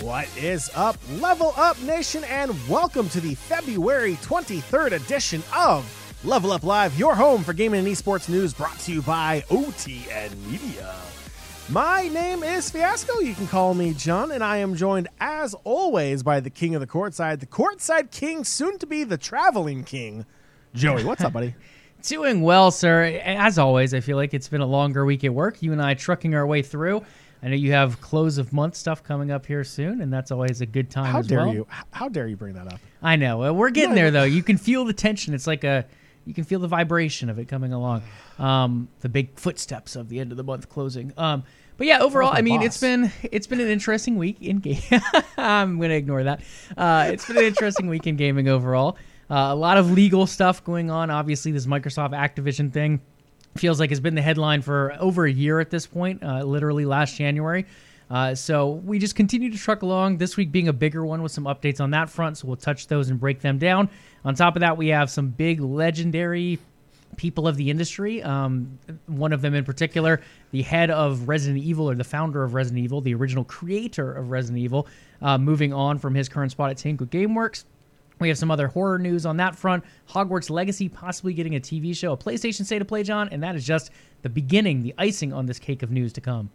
What is up, Level Up Nation, and welcome to the February 23rd edition of Level Up Live, your home for gaming and esports news brought to you by OTN Media. My name is Fiasco. You can call me John, and I am joined, as always, by the king of the courtside, the courtside king, soon to be the traveling king, Joey. What's up, buddy? Doing well, sir. As always, I feel like it's been a longer week at work. You and I trucking our way through. I know you have close of month stuff coming up here soon, and that's always a good time. How dare well. you? How dare you bring that up? I know. We're getting there though. You can feel the tension. It's like a you can feel the vibration of it coming along. Um, the big footsteps of the end of the month closing. Um, but yeah, overall, I mean, boss. it's been it's been an interesting week in game. I'm gonna ignore that. Uh, it's been an interesting week in gaming overall. Uh, a lot of legal stuff going on. Obviously, this Microsoft Activision thing feels like has been the headline for over a year at this point. Uh, literally last January. Uh, so we just continue to truck along. This week being a bigger one with some updates on that front. So we'll touch those and break them down. On top of that, we have some big legendary people of the industry. Um, one of them in particular, the head of Resident Evil or the founder of Resident Evil, the original creator of Resident Evil, uh, moving on from his current spot at Tango GameWorks. We have some other horror news on that front. Hogwarts Legacy possibly getting a TV show, a PlayStation State of Play, John, and that is just the beginning, the icing on this cake of news to come.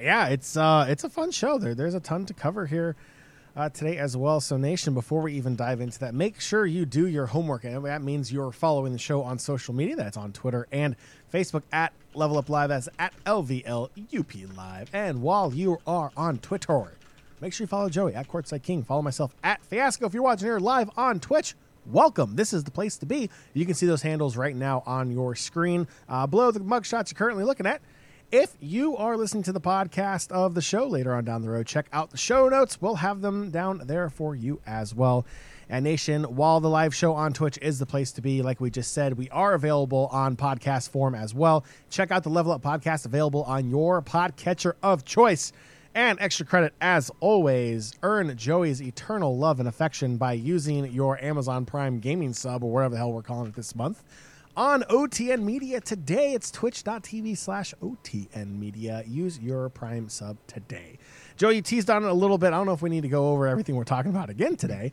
yeah, it's uh, it's a fun show. There, there's a ton to cover here uh, today as well. So, Nation, before we even dive into that, make sure you do your homework, and that means you're following the show on social media. That's on Twitter and Facebook at Level Up Live. That's at LVLUP Live. And while you are on Twitter, make sure you follow Joey at Courtside King. Follow myself at Fiasco. If you're watching here live on Twitch. Welcome. This is the place to be. You can see those handles right now on your screen uh, below the mugshots you're currently looking at. If you are listening to the podcast of the show later on down the road, check out the show notes. We'll have them down there for you as well. And Nation, while the live show on Twitch is the place to be, like we just said, we are available on podcast form as well. Check out the Level Up podcast available on your podcatcher of choice. And extra credit, as always, earn Joey's eternal love and affection by using your Amazon Prime gaming sub or whatever the hell we're calling it this month on OTN Media today. It's twitch.tv slash OTN Media. Use your Prime sub today. Joe, you teased on it a little bit. I don't know if we need to go over everything we're talking about again today.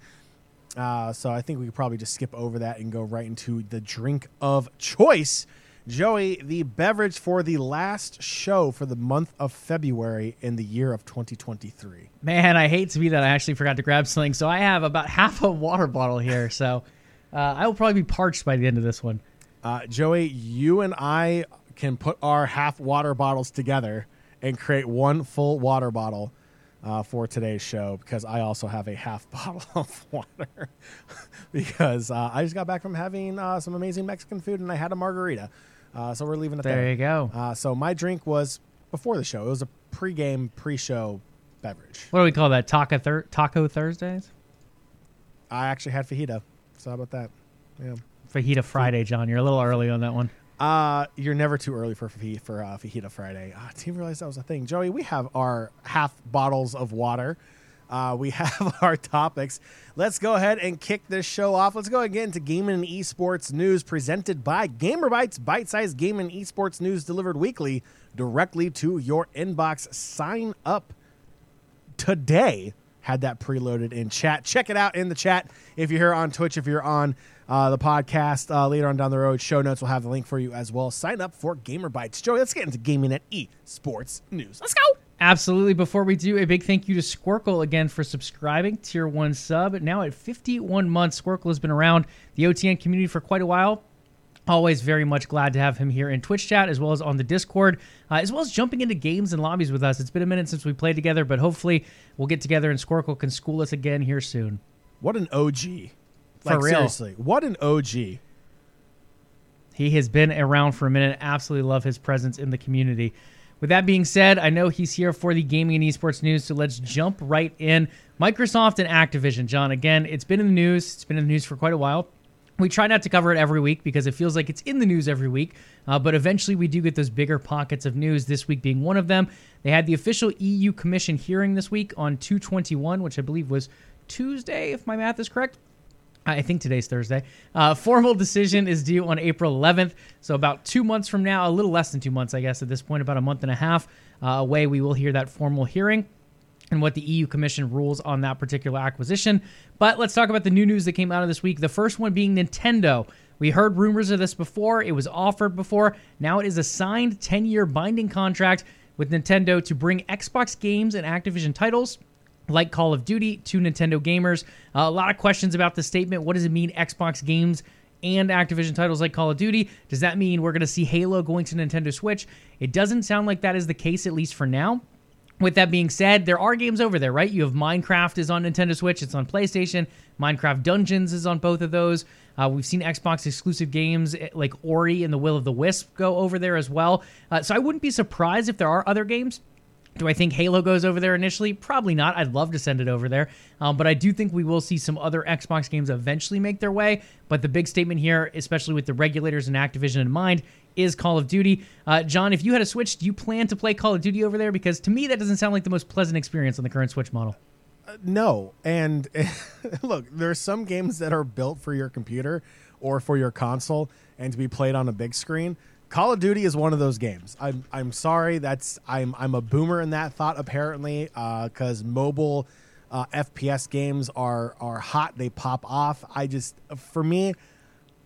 Uh, so I think we could probably just skip over that and go right into the drink of choice. Joey, the beverage for the last show for the month of February in the year of 2023. Man, I hate to be that. I actually forgot to grab something. So I have about half a water bottle here. So uh, I will probably be parched by the end of this one. Uh, Joey, you and I can put our half water bottles together and create one full water bottle uh, for today's show because I also have a half bottle of water because uh, I just got back from having uh, some amazing Mexican food and I had a margarita. Uh, so we're leaving it there. There you go. Uh, so my drink was before the show. It was a pre-game, pre-show beverage. What do we call that? Taco, thir- Taco Thursdays? I actually had fajita. So how about that? Yeah. Fajita Friday, John. You're a little early on that one. Uh, you're never too early for for uh, fajita Friday. Uh, I didn't realize that was a thing. Joey, we have our half bottles of water. Uh, we have our topics. Let's go ahead and kick this show off. Let's go again to gaming and esports news presented by GamerBytes, bite-sized gaming and esports news delivered weekly directly to your inbox. Sign up today. Had that preloaded in chat. Check it out in the chat if you're here on Twitch. If you're on uh, the podcast uh, later on down the road, show notes will have the link for you as well. Sign up for Gamer Bites. Joey, let's get into gaming and esports news. Let's go. Absolutely. Before we do, a big thank you to Squirkle again for subscribing, tier one sub. Now at 51 months, Squirkle has been around the OTN community for quite a while. Always very much glad to have him here in Twitch chat as well as on the Discord, uh, as well as jumping into games and lobbies with us. It's been a minute since we played together, but hopefully we'll get together and Squirkle can school us again here soon. What an OG. For like, real. Seriously, what an OG. He has been around for a minute. Absolutely love his presence in the community. With that being said, I know he's here for the gaming and esports news, so let's jump right in. Microsoft and Activision, John. Again, it's been in the news. It's been in the news for quite a while. We try not to cover it every week because it feels like it's in the news every week, uh, but eventually we do get those bigger pockets of news. This week being one of them. They had the official EU Commission hearing this week on 221, which I believe was Tuesday, if my math is correct. I think today's Thursday. Uh, formal decision is due on April 11th. So, about two months from now, a little less than two months, I guess, at this point, about a month and a half uh, away, we will hear that formal hearing and what the EU Commission rules on that particular acquisition. But let's talk about the new news that came out of this week. The first one being Nintendo. We heard rumors of this before, it was offered before. Now it is a signed 10 year binding contract with Nintendo to bring Xbox games and Activision titles like Call of Duty to Nintendo gamers. Uh, a lot of questions about the statement. What does it mean, Xbox games and Activision titles like Call of Duty? Does that mean we're going to see Halo going to Nintendo Switch? It doesn't sound like that is the case, at least for now. With that being said, there are games over there, right? You have Minecraft is on Nintendo Switch, it's on PlayStation. Minecraft Dungeons is on both of those. Uh, we've seen Xbox exclusive games eh, like Ori and the Will of the Wisp go over there as well. Uh, so I wouldn't be surprised if there are other games do I think Halo goes over there initially? Probably not. I'd love to send it over there. Um, but I do think we will see some other Xbox games eventually make their way. But the big statement here, especially with the regulators and Activision in mind, is Call of Duty. Uh, John, if you had a Switch, do you plan to play Call of Duty over there? Because to me, that doesn't sound like the most pleasant experience on the current Switch model. Uh, no. And look, there are some games that are built for your computer or for your console and to be played on a big screen. Call of Duty is one of those games. I'm I'm sorry. That's I'm I'm a boomer in that thought apparently because uh, mobile uh, FPS games are are hot. They pop off. I just for me,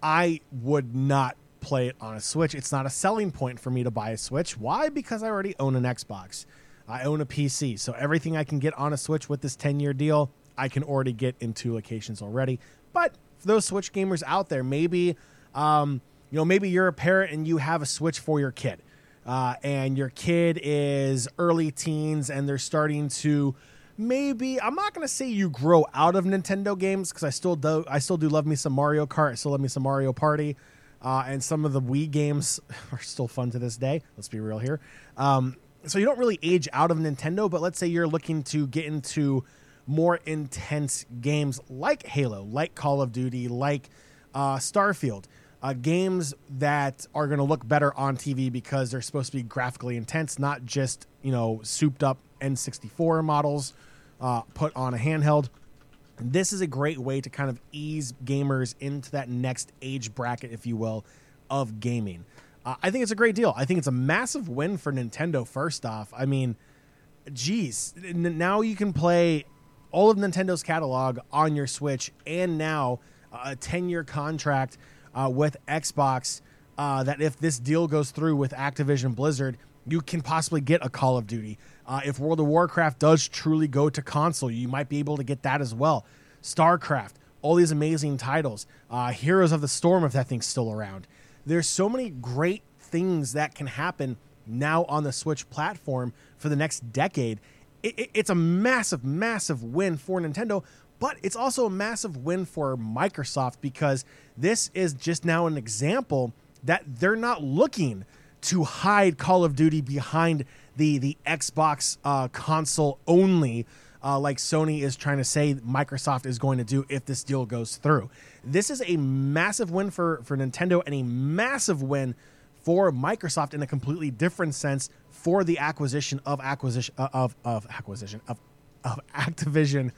I would not play it on a Switch. It's not a selling point for me to buy a Switch. Why? Because I already own an Xbox. I own a PC, so everything I can get on a Switch with this 10 year deal, I can already get in two locations already. But for those Switch gamers out there, maybe. Um, you know, maybe you're a parent and you have a Switch for your kid, uh, and your kid is early teens and they're starting to maybe I'm not to say you grow out of Nintendo games because I still do I still do love me some Mario Kart, I still love me some Mario Party, uh, and some of the Wii games are still fun to this day. Let's be real here. Um, so you don't really age out of Nintendo, but let's say you're looking to get into more intense games like Halo, like Call of Duty, like uh, Starfield uh, games that are going to look better on TV because they're supposed to be graphically intense, not just you know souped up N64 models uh, put on a handheld. This is a great way to kind of ease gamers into that next age bracket, if you will, of gaming. Uh, I think it's a great deal. I think it's a massive win for Nintendo. First off, I mean, geez, now you can play all of Nintendo's catalog on your Switch, and now a ten-year contract uh, with Xbox uh, that if this deal goes through with Activision Blizzard, you can possibly get a Call of Duty. Uh, if World of Warcraft does truly go to console, you might be able to get that as well. StarCraft, all these amazing titles. Uh, Heroes of the Storm, if that thing's still around. There's so many great things that can happen now on the Switch platform for the next decade. It, it, it's a massive, massive win for Nintendo, but it's also a massive win for Microsoft because this is just now an example that they're not looking to hide Call of Duty behind the the Xbox uh, console only, uh, like Sony is trying to say Microsoft is going to do if this deal goes through. This is a massive win for for Nintendo and a massive win for Microsoft in a completely different sense for the acquisition of acquisition uh, of of acquisition of of Activision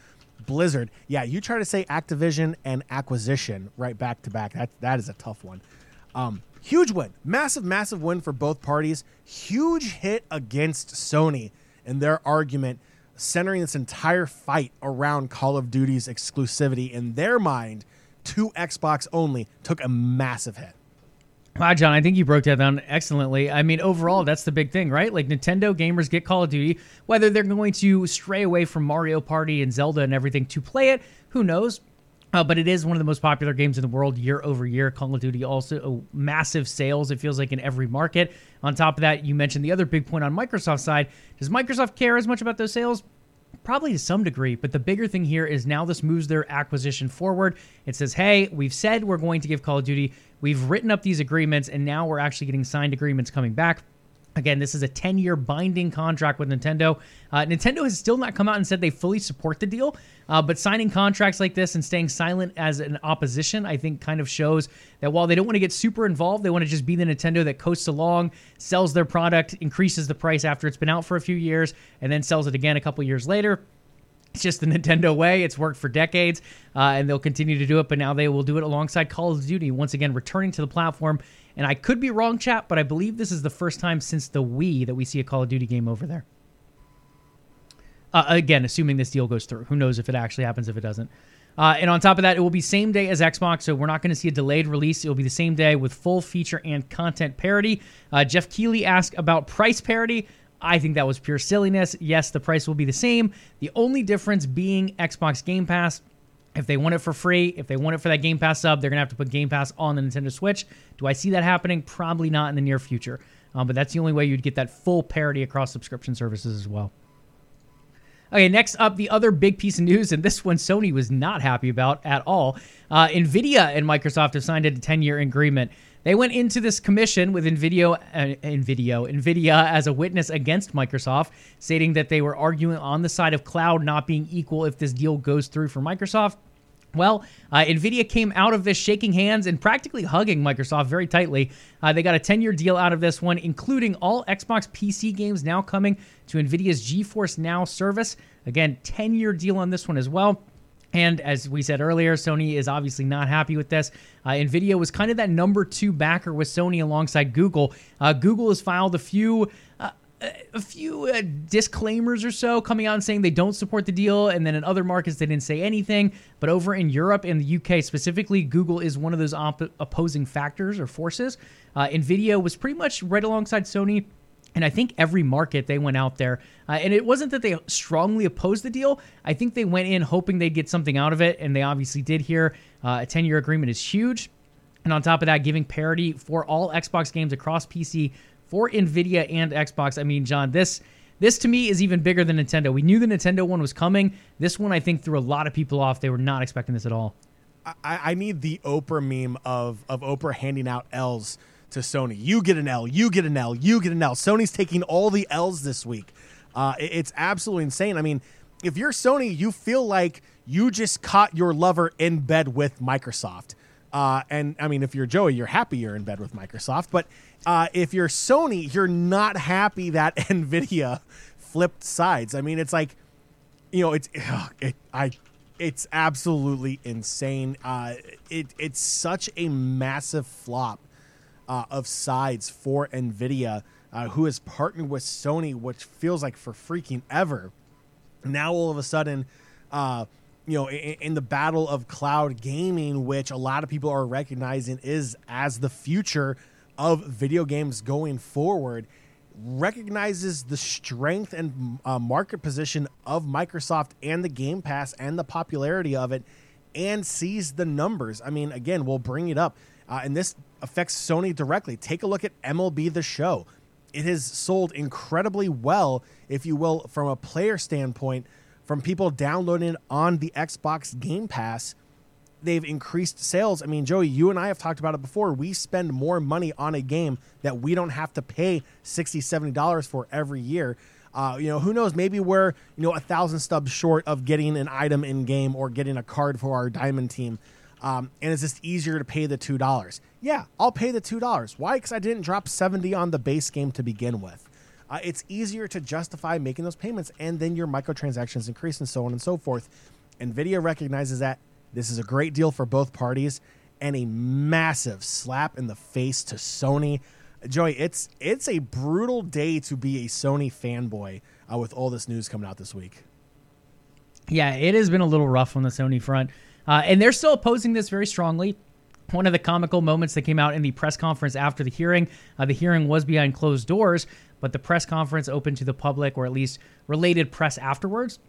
Blizzard. Yeah, you try to say Activision and acquisition right back to back. That that is a tough one. Um, huge win, massive, massive win for both parties. Huge hit against Sony and their argument, centering this entire fight around Call of Duty's exclusivity. In their mind, to Xbox only took a massive hit. Wow, John, I think you broke that down excellently. I mean, overall, that's the big thing, right? Like Nintendo gamers get Call of Duty, whether they're going to stray away from Mario Party and Zelda and everything to play it, who knows? Uh, but it is one of the most popular games in the world year over year. Call of Duty also oh, massive sales. It feels like in every market. On top of that, you mentioned the other big point on Microsoft's side. Does Microsoft care as much about those sales? Probably to some degree, but the bigger thing here is now this moves their acquisition forward. It says, hey, we've said we're going to give Call of Duty, we've written up these agreements, and now we're actually getting signed agreements coming back. Again, this is a 10 year binding contract with Nintendo. Uh, Nintendo has still not come out and said they fully support the deal, uh, but signing contracts like this and staying silent as an opposition, I think, kind of shows that while they don't want to get super involved, they want to just be the Nintendo that coasts along, sells their product, increases the price after it's been out for a few years, and then sells it again a couple years later It's just the Nintendo way. It's worked for decades, uh, and they'll continue to do it. But now they will do it alongside Call of Duty once again, returning to the platform. And I could be wrong, chat, but I believe this is the first time since the Wii that we see a Call of Duty game over there. Uh, again, assuming this deal goes through. Who knows if it actually happens? If it doesn't. Uh, and on top of that, it will be same day as Xbox, so we're not going to see a delayed release. It will be the same day with full feature and content parity. Uh, Geoff Keighley asked about price parity. I think that was pure silliness. Yes, the price will be the same. The only difference being Xbox Game Pass. If they want it for free, if they want it for that Game Pass sub, they're going to have to put Game Pass on the Nintendo Switch. Do I see that happening? Probably not in the near future. Um, but that's the only way you'd get that full parity across subscription services as well. Okay, next up, the other big piece of news, and this one Sony was not happy about at all. Uh, NVIDIA and Microsoft have signed a 10 year agreement. They went into this commission with NVIDIA, uh, NVIDIA, NVIDIA as a witness against Microsoft, stating that they were arguing on the side of cloud not being equal if this deal goes through for Microsoft. Well, uh, NVIDIA came out of this shaking hands and practically hugging Microsoft very tightly. Uh, they got a 10 year deal out of this one, including all Xbox PC games now coming to NVIDIA's GeForce Now service. Again, 10 year deal on this one as well. And as we said earlier, Sony is obviously not happy with this. Uh, NVIDIA was kind of that number two backer with Sony alongside Google. Uh, Google has filed a few uh, a few uh, disclaimers or so coming out and saying they don't support the deal. And then in other markets, they didn't say anything. But over in Europe and the UK specifically, Google is one of those op- opposing factors or forces. Uh, NVIDIA was pretty much right alongside Sony. And I think every market they went out there, uh, and it wasn't that they strongly opposed the deal. I think they went in hoping they'd get something out of it, and they obviously did here. Uh, a 10 year agreement is huge. And on top of that, giving parity for all Xbox games across PC for Nvidia and Xbox. I mean, John, this this to me is even bigger than Nintendo. We knew the Nintendo one was coming. This one, I think, threw a lot of people off. They were not expecting this at all. I, I need the Oprah meme of of Oprah handing out L's to Sony. You get an L. You get an L. You get an L. Sony's taking all the L's this week. Uh, it's absolutely insane. I mean, if you're Sony, you feel like you just caught your lover in bed with Microsoft. Uh, and I mean, if you're Joey, you're happy you're in bed with Microsoft. But uh, if you're Sony, you're not happy that Nvidia flipped sides. I mean, it's like, you know, it's it, I, it's absolutely insane. Uh, it it's such a massive flop uh, of sides for Nvidia, uh, who has partnered with Sony, which feels like for freaking ever. Now all of a sudden. Uh, you know, in, in, the battle of cloud gaming, which a lot of people are recognizing is as the future of video games going forward, recognizes the strength and uh, market position of Microsoft and the Game Pass and the popularity of it, and sees the numbers. I mean, again, we'll bring it up, uh, and this affects Sony directly. Take a look at MLB The Show. It has sold incredibly well, if you will, from a player standpoint from people downloading on the Xbox Game Pass. They've increased sales. I mean, Joey, you and I have talked about it before. We spend more money on a game that we don't have to pay $60, $70 for every year. Uh, you know, who knows? Maybe we're, you know, a thousand stubs short of getting an item in game or getting a card for our diamond team. Um, and it's just easier to pay the $2. Yeah, I'll pay the $2. Why? Because I didn't drop 70 on the base game to begin with uh, it's easier to justify making those payments, and then your microtransactions increase, and so on and so forth. Nvidia recognizes that this is a great deal for both parties, and a massive slap in the face to Sony. Joey, it's it's a brutal day to be a Sony fanboy uh, with all this news coming out this week. Yeah, it has been a little rough on the Sony front, uh, and they're still opposing this very strongly. One of the comical moments that came out in the press conference after the hearing, uh, the hearing was behind closed doors, but the press conference open to the public or at least related press afterwards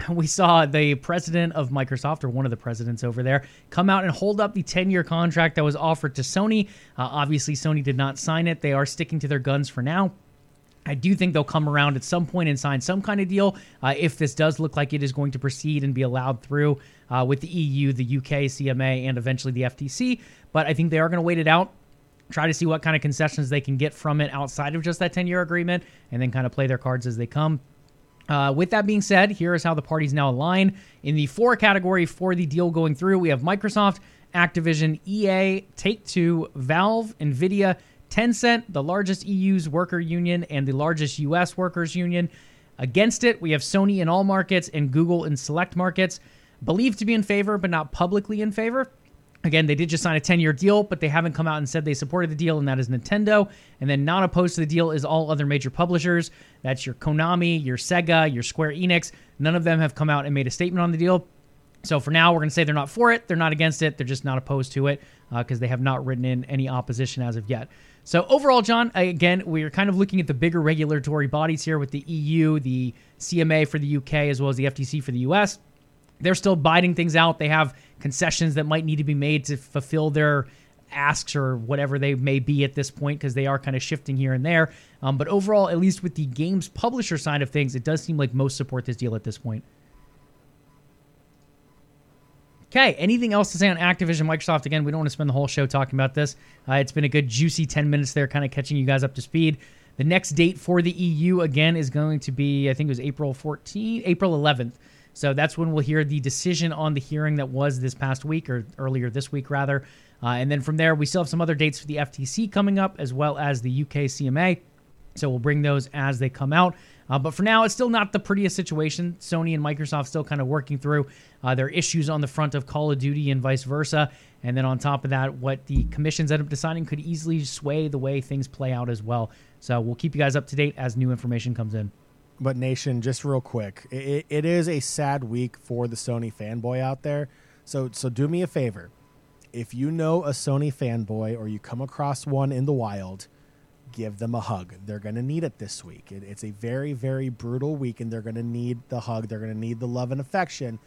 we saw the president of Microsoft, or one of the presidents over there, come out and hold up the 10 year contract that was offered to Sony. Uh, obviously, Sony did not sign it. They are sticking to their guns for now. I do think they'll come around at some point and sign some kind of deal uh, if this does look like it is going to proceed and be allowed through uh, with the EU, the UK, CMA, and eventually the FTC. But I think they are going to wait it out try to see what kind of concessions they can get from it outside of just that 10 year agreement, and then kind of play their cards as they come. Uh, with that being said, here is how the parties now align. In the for category for the deal going through, we have Microsoft, Activision, EA, Take Two, Valve, Nvidia, Tencent, the largest EU's worker union and the largest US workers union. Against it, we have Sony in all markets and Google in select markets. Believed to be in favor, but not publicly in favor. Again, they did just sign a 10 year deal, but they haven't come out and said they supported the deal, and that is Nintendo. And then not opposed to the deal is all other major publishers. That's your Konami, your Sega, your Square Enix. None of them have come out and made a statement on the deal. So for now, we're going to say they're not for it, they're not against it, they're just not opposed to it because uh, they have not written in any opposition as of yet. So overall, John, again, we're kind of looking at the bigger regulatory bodies here with the EU, the CMA for the UK, as well as the FTC for the US. They're still biting things out. They have concessions that might need to be made to fulfill their asks or whatever they may be at this point because they are kind of shifting here and there. Um, but overall, at least with the games publisher side of things, it does seem like most support this deal at this point. Okay, anything else to say on Activision Microsoft? Again, we don't want to spend the whole show talking about this. Uh, it's been a good, juicy 10 minutes there, kind of catching you guys up to speed. The next date for the EU, again, is going to be, I think it was April 14th, April 11th. So that's when we'll hear the decision on the hearing that was this past week, or earlier this week, rather. Uh, and then from there, we still have some other dates for the FTC coming up, as well as the UK CMA. So we'll bring those as they come out. Uh, but for now, it's still not the prettiest situation. Sony and Microsoft still kind of working through uh, their issues on the front of Call of Duty and vice versa. And then on top of that, what the commissions end up deciding could easily sway the way things play out as well. So we'll keep you guys up to date as new information comes in. But Nation, just real quick, it, it is a sad week for the Sony fanboy out there. So so do me a favor, if you know a Sony fanboy or you come across one in the wild give them a hug. They're going to need it this week. It, it's a very, very brutal week, and they're going to need the hug. They're going to need the love and affection.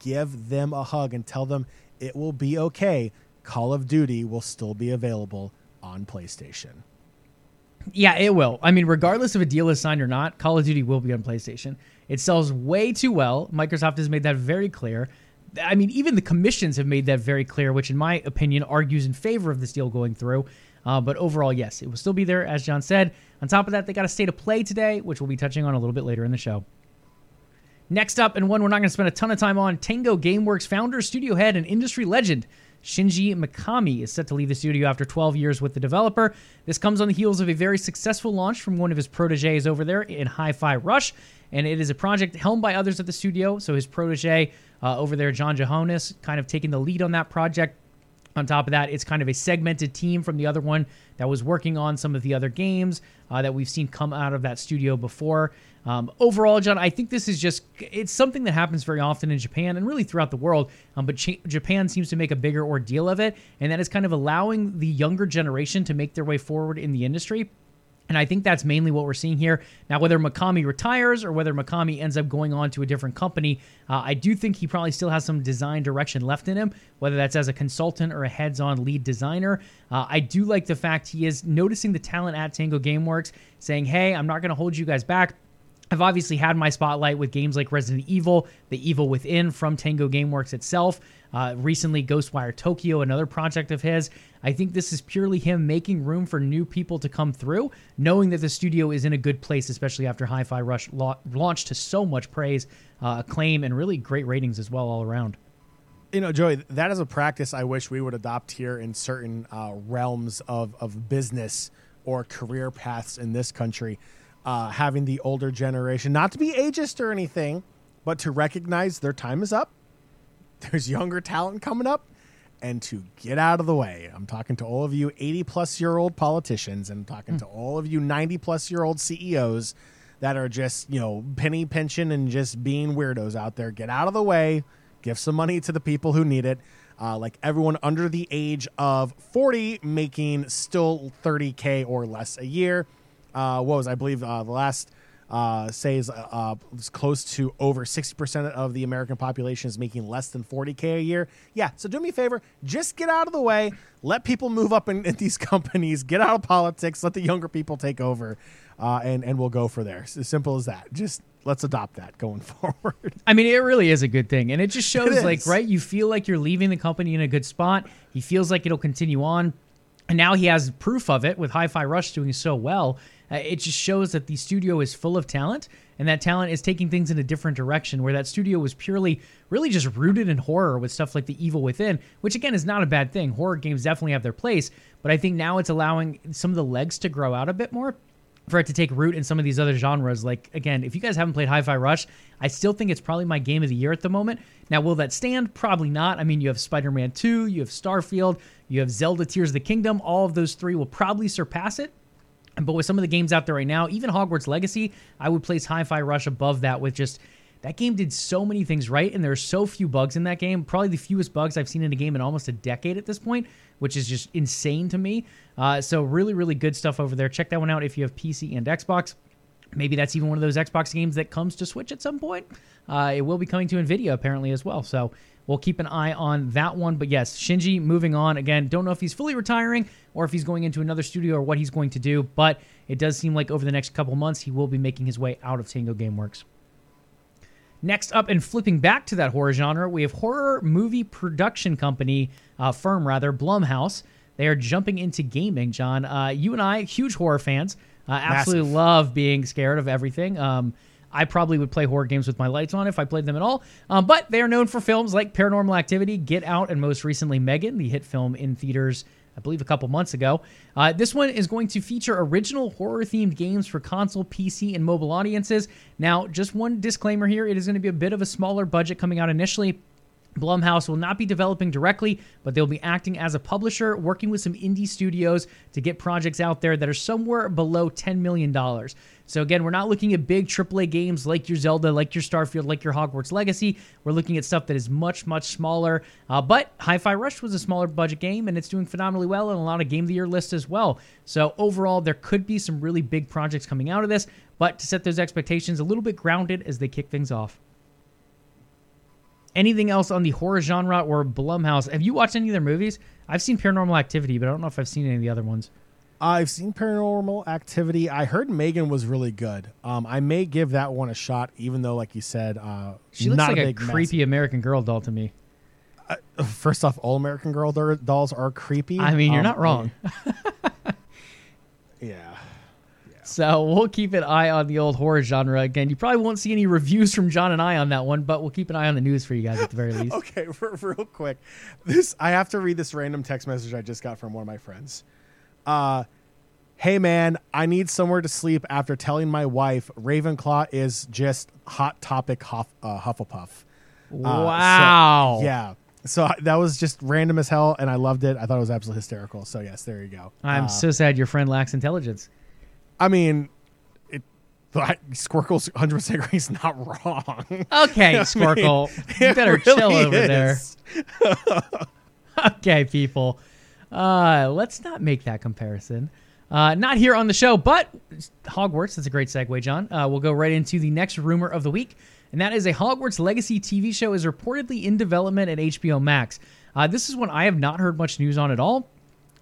Give them a hug and tell them it will be okay. Call of Duty will still be available on PlayStation. Yeah, it will. I mean, regardless if a deal is signed or not, Call of Duty will be on PlayStation. It sells way too well. Microsoft has made that very clear. I mean, even the commissions have made that very clear, which, in my opinion, argues in favor of this deal going through. Uh, but overall, yes, it will still be there, as John said. On top of that, they got a state of play today, which we'll be touching on a little bit later in the show. Next up, and one we're not going to spend a ton of time on, Tango Gameworks founder, studio head, and industry legend Shinji Mikami is set to leave the studio after 12 years with the developer. This comes on the heels of a very successful launch from one of his proteges over there in Hi Fi Rush, and it is a project helmed by others at the studio. So his protege uh, over there, John Johanas, kind of taking the lead on that project. On top of that, it's kind of a segmented team from the other one that was working on some of the other games uh, that we've seen come out of that studio before. Um, overall, John, I think this is just it's something that happens very often in Japan and really throughout the world. Um, but Ch- Japan seems to make a bigger ordeal of it, and that is kind of allowing the younger generation to make their way forward in the industry. And I think that's mainly what we're seeing here. Now, whether Mikami retires or whether Mikami ends up going on to a different company, uh, I do think he probably still has some design direction left in him, whether that's as a consultant or a heads on lead designer. Uh, I do like the fact he is noticing the talent at Tango Gameworks, saying, hey, I'm not going to hold you guys back. I've obviously had my spotlight with games like Resident Evil, The Evil Within from Tango Gameworks itself. Uh, recently, Ghostwire Tokyo, another project of his. I think this is purely him making room for new people to come through, knowing that the studio is in a good place, especially after Hi Fi Rush la- launched to so much praise, uh, acclaim, and really great ratings as well all around. You know, Joey, that is a practice I wish we would adopt here in certain uh, realms of, of business or career paths in this country. Uh, having the older generation, not to be ageist or anything, but to recognize their time is up there's younger talent coming up and to get out of the way. I'm talking to all of you 80 plus year old politicians and I'm talking mm. to all of you 90 plus year old CEOs that are just, you know, penny pinching and just being weirdos out there. Get out of the way, give some money to the people who need it. Uh, like everyone under the age of 40 making still 30K or less a year. Uh, what was, I believe, uh, the last uh, says uh, close to over 60% of the American population is making less than 40K a year. Yeah, so do me a favor, just get out of the way. Let people move up in, in these companies. Get out of politics. Let the younger people take over, uh, and, and we'll go for there. It's as simple as that. Just let's adopt that going forward. I mean, it really is a good thing. And it just shows, like, right, you feel like you're leaving the company in a good spot. He feels like it'll continue on. And now he has proof of it with Hi Fi Rush doing so well. Uh, it just shows that the studio is full of talent and that talent is taking things in a different direction where that studio was purely really just rooted in horror with stuff like the evil within which again is not a bad thing horror games definitely have their place but i think now it's allowing some of the legs to grow out a bit more for it to take root in some of these other genres. Like again, if you guys haven't played Hi-Fi Rush, I still think it's probably my game of the year at the moment. Now, will that stand? Probably not. I mean, you have Spider-Man 2, you have Starfield, you have Zelda Tears of the Kingdom. All of those three will probably surpass it. But with some of the games out there right now, even Hogwarts Legacy, I would place Hi-Fi Rush above that with just that game did so many things right, and there are so few bugs in that game. Probably the fewest bugs I've seen in a game in almost a decade at this point, which is just insane to me. Uh, so really, really good stuff over there. Check that one out if you have PC and Xbox. Maybe that's even one of those Xbox games that comes to Switch at some point. Uh, it will be coming to Nvidia apparently as well. So we'll keep an eye on that one. But yes, Shinji moving on again. Don't know if he's fully retiring or if he's going into another studio or what he's going to do. But it does seem like over the next couple months he will be making his way out of Tango GameWorks. Next up, and flipping back to that horror genre, we have horror movie production company, uh, firm rather, Blumhouse. They are jumping into gaming, John. Uh, you and I, huge horror fans, uh, absolutely love being scared of everything. Um, I probably would play horror games with my lights on if I played them at all. Um, but they are known for films like Paranormal Activity, Get Out, and most recently Megan, the hit film in theaters I believe a couple months ago. Uh, this one is going to feature original horror themed games for console, PC, and mobile audiences. Now, just one disclaimer here it is going to be a bit of a smaller budget coming out initially. Blumhouse will not be developing directly, but they'll be acting as a publisher, working with some indie studios to get projects out there that are somewhere below $10 million. So, again, we're not looking at big AAA games like your Zelda, like your Starfield, like your Hogwarts Legacy. We're looking at stuff that is much, much smaller. Uh, but Hi Fi Rush was a smaller budget game, and it's doing phenomenally well on a lot of Game of the Year lists as well. So, overall, there could be some really big projects coming out of this, but to set those expectations a little bit grounded as they kick things off anything else on the horror genre or Blumhouse? Have you watched any of their movies? I've seen Paranormal Activity, but I don't know if I've seen any of the other ones. I've seen Paranormal Activity. I heard Megan was really good. Um, I may give that one a shot, even though, like you said, uh, she looks not like a, a, creepy American Girl doll to me. Mess. First off, all American Girl dolls are creepy. I mean, you're Um, not wrong. Yeah. So we'll keep an eye on the old horror genre again. You probably won't see any reviews from John and I on that one, but we'll keep an eye on the news for you guys at the very least. Okay, for real quick, this I have to read this random text message I just got from one of my friends. Uh, hey man, I need somewhere to sleep after telling my wife Ravenclaw is just hot topic Huff, uh, Hufflepuff. Uh, so- wow. yeah. So that was just random as hell, and I loved it. I thought it was absolutely hysterical. So yes, there you go. I'm Uh, so sad your friend lacks intelligence. I mean, it. Squirkle's 100 percent agree. He's not wrong. Okay, Squirkle. you It better chill really over there. okay, people. Uh, let's not make that comparison. Uh, not here on the show, but Hogwarts. That's a great segue, John. Uh, we'll go right into the next rumor of the week, and that is a Hogwarts Legacy TV show is reportedly in development at HBO Max. Uh, this is one I have not heard much news on at all.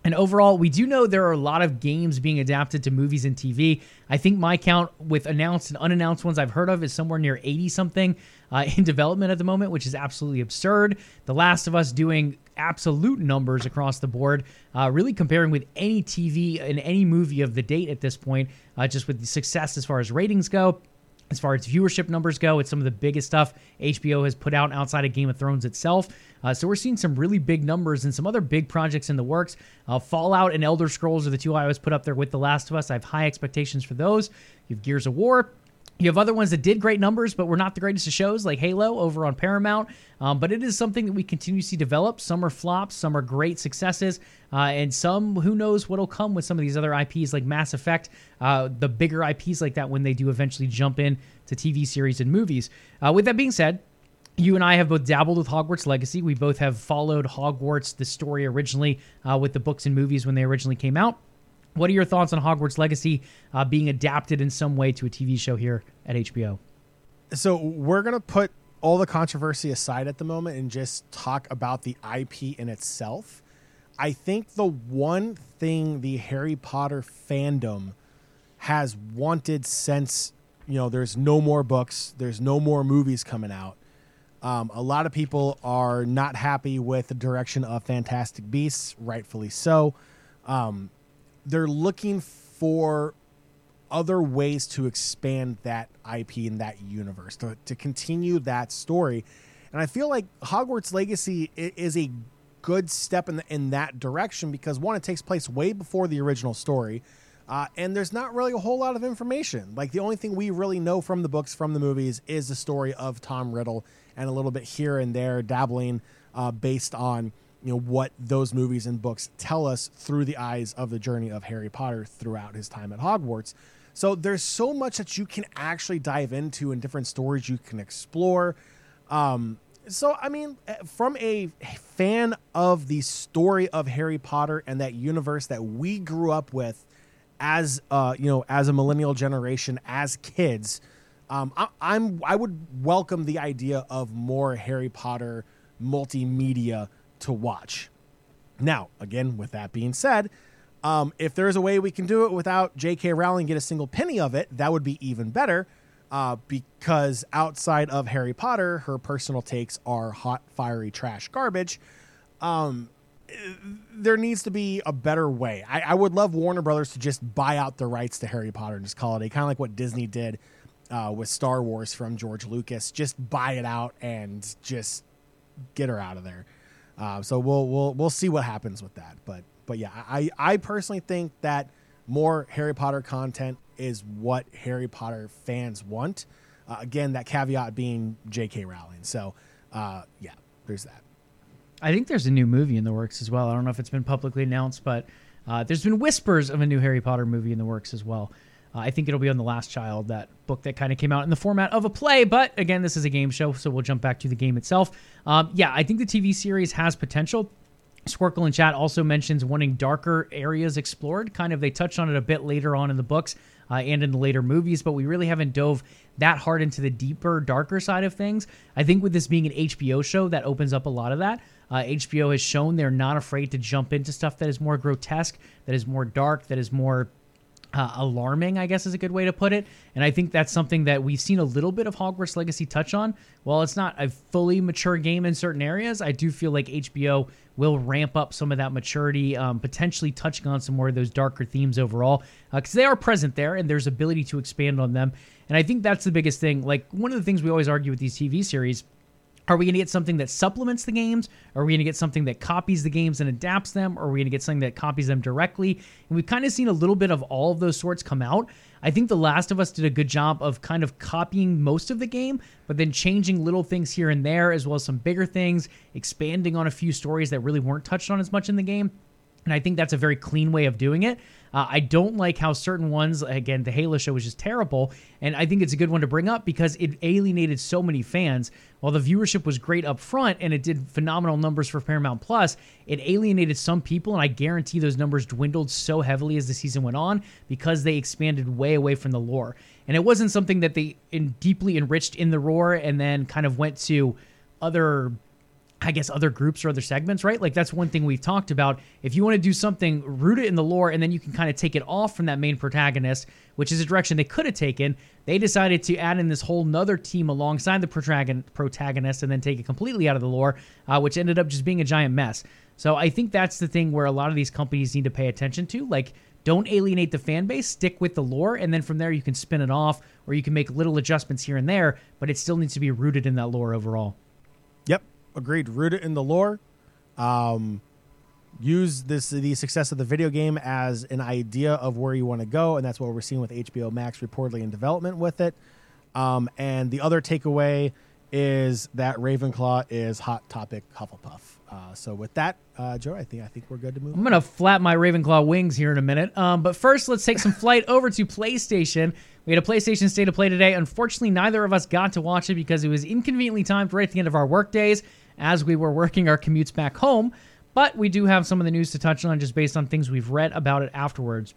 And overall, we do know there are a lot of games being adapted to movies and TV. I think my count with announced and unannounced ones I've heard of is somewhere near 80 something uh, in development at the moment, which is absolutely absurd. The Last of Us doing absolute numbers across the board, uh, really comparing with any TV and any movie of the date at this point, uh, just with the success as far as ratings go. As far as viewership numbers go, it's some of the biggest stuff HBO has put out outside of Game of Thrones itself. Uh, so we're seeing some really big numbers and some other big projects in the works. Uh, Fallout and Elder Scrolls are the two I always put up there with The Last of Us. I have high expectations for those. You have Gears of War. You have other ones that did great numbers, but were not the greatest of shows, like Halo over on Paramount. Um, but it is something that we continue to see develop. Some are flops, some are great successes, uh, and some who knows what'll come with some of these other IPs like Mass Effect, uh, the bigger IPs like that when they do eventually jump in to TV series and movies. Uh, with that being said, you and I have both dabbled with Hogwarts Legacy. We both have followed Hogwarts, the story originally, uh, with the books and movies when they originally came out. What are your thoughts on Hogwarts Legacy uh, being adapted in some way to a TV show here at HBO? so we're gonna put all the controversy aside at the moment and just talk about the IP in itself. I think the one thing the Harry Potter fandom has wanted since you know there's no more books, there's no more movies coming out. Um, a lot of people are not happy with the direction of Fantastic Beasts, rightfully so. Um, they're looking for other ways to expand that IP in that universe to, to continue that story. And I feel like Hogwarts Legacy is a good step in the, in that direction because one, it takes place way before the original story. Uh, and there's not really a whole lot of information. Like the only thing we really know from the books, from the movies, is the story of Tom Riddle and a little bit here and there dabbling uh, based on you know what those movies and books tell us through the eyes of the journey of Harry Potter throughout his time at Hogwarts. So there's so much that you can actually dive into and different stories you can explore. Um, so I mean, eh, from a fan of the story of Harry Potter and that universe that we grew up with as uh, you know, as a millennial generation, as kids, um, I, I'm I would welcome the idea of more Harry Potter multimedia to watch. Now, again, with that being said, um, if there's a way we can do it without J.K. Rowling get a single penny of it, that would be even better. Uh, because outside of Harry Potter, her personal takes are hot, fiery trash garbage. Um, there needs to be a better way. I, I, would love Warner Brothers to just buy out the rights to Harry Potter and just call it a kind of like what Disney did uh, with Star Wars from George Lucas. Just buy it out and just get her out of there. Uh, so we'll we'll we'll see what happens with that. But but yeah, I I personally think that more Harry Potter content is what Harry Potter fans want. Uh, again, that caveat being J.K. Rowling. So, uh, yeah, there's that. I think there's a new movie in the works as well. I don't know if it's been publicly announced, but uh, there's been whispers of a new Harry Potter movie in the works as well. Uh, I think it'll be on The Last Child, that book that kind of came out in the format of a play. But again, this is a game show, so we'll jump back to the game itself. Um, yeah, I think the TV series has potential. Squirkle in chat also mentions wanting darker areas explored. Kind of, they touch on it a bit later on in the books uh, and in the later movies, but we really haven't dove that hard into the deeper, darker side of things. I think with this being an HBO show, that opens up a lot of that. Uh, HBO has shown they're not afraid to jump into stuff that is more grotesque, that is more dark, that is more uh, alarming, I guess is a good way to put it. And I think that's something that we've seen a little bit of Hogwarts Legacy touch on. While it's not a fully mature game in certain areas, I do feel like HBO will ramp up some of that maturity, um, potentially touching on some more of those darker themes overall, because uh, they are present there and there's ability to expand on them. And I think that's the biggest thing. Like one of the things we always argue with these TV series are we going to get something that supplements the games? Are we going to get something that copies the games and adapts them? Or are we going to get something that copies them directly? And we've kind of seen a little bit of all of those sorts come out. I think The Last of Us did a good job of kind of copying most of the game, but then changing little things here and there, as well as some bigger things, expanding on a few stories that really weren't touched on as much in the game. And I think that's a very clean way of doing it. Uh, I don't like how certain ones, again, the Halo show was just terrible. And I think it's a good one to bring up because it alienated so many fans. While the viewership was great up front and it did phenomenal numbers for Paramount Plus, it alienated some people. And I guarantee those numbers dwindled so heavily as the season went on because they expanded way away from the lore. And it wasn't something that they in, deeply enriched in the lore and then kind of went to other I guess other groups or other segments, right? Like that's one thing we've talked about. If you want to do something, root it in the lore, and then you can kind of take it off from that main protagonist, which is a direction they could have taken. They decided to add in this whole nother team alongside the protagonist and then take it completely out of the lore, uh, which ended up just being a giant mess. So I think that's the thing where a lot of these companies need to pay attention to. Like, don't alienate the fan base, stick with the lore, and then from there you can spin it off or you can make little adjustments here and there, but it still needs to be rooted in that lore overall. Agreed. Root it in the lore. Um, use this the success of the video game as an idea of where you want to go, and that's what we're seeing with HBO Max reportedly in development with it. Um, and the other takeaway is that Ravenclaw is hot topic Hufflepuff. Uh, so with that, uh, Joe, I think I think we're good to move. I'm gonna flap my Ravenclaw wings here in a minute. Um, but first, let's take some flight over to PlayStation. We had a PlayStation State of Play today. Unfortunately, neither of us got to watch it because it was inconveniently timed right at the end of our work days as we were working our commutes back home. But we do have some of the news to touch on just based on things we've read about it afterwards.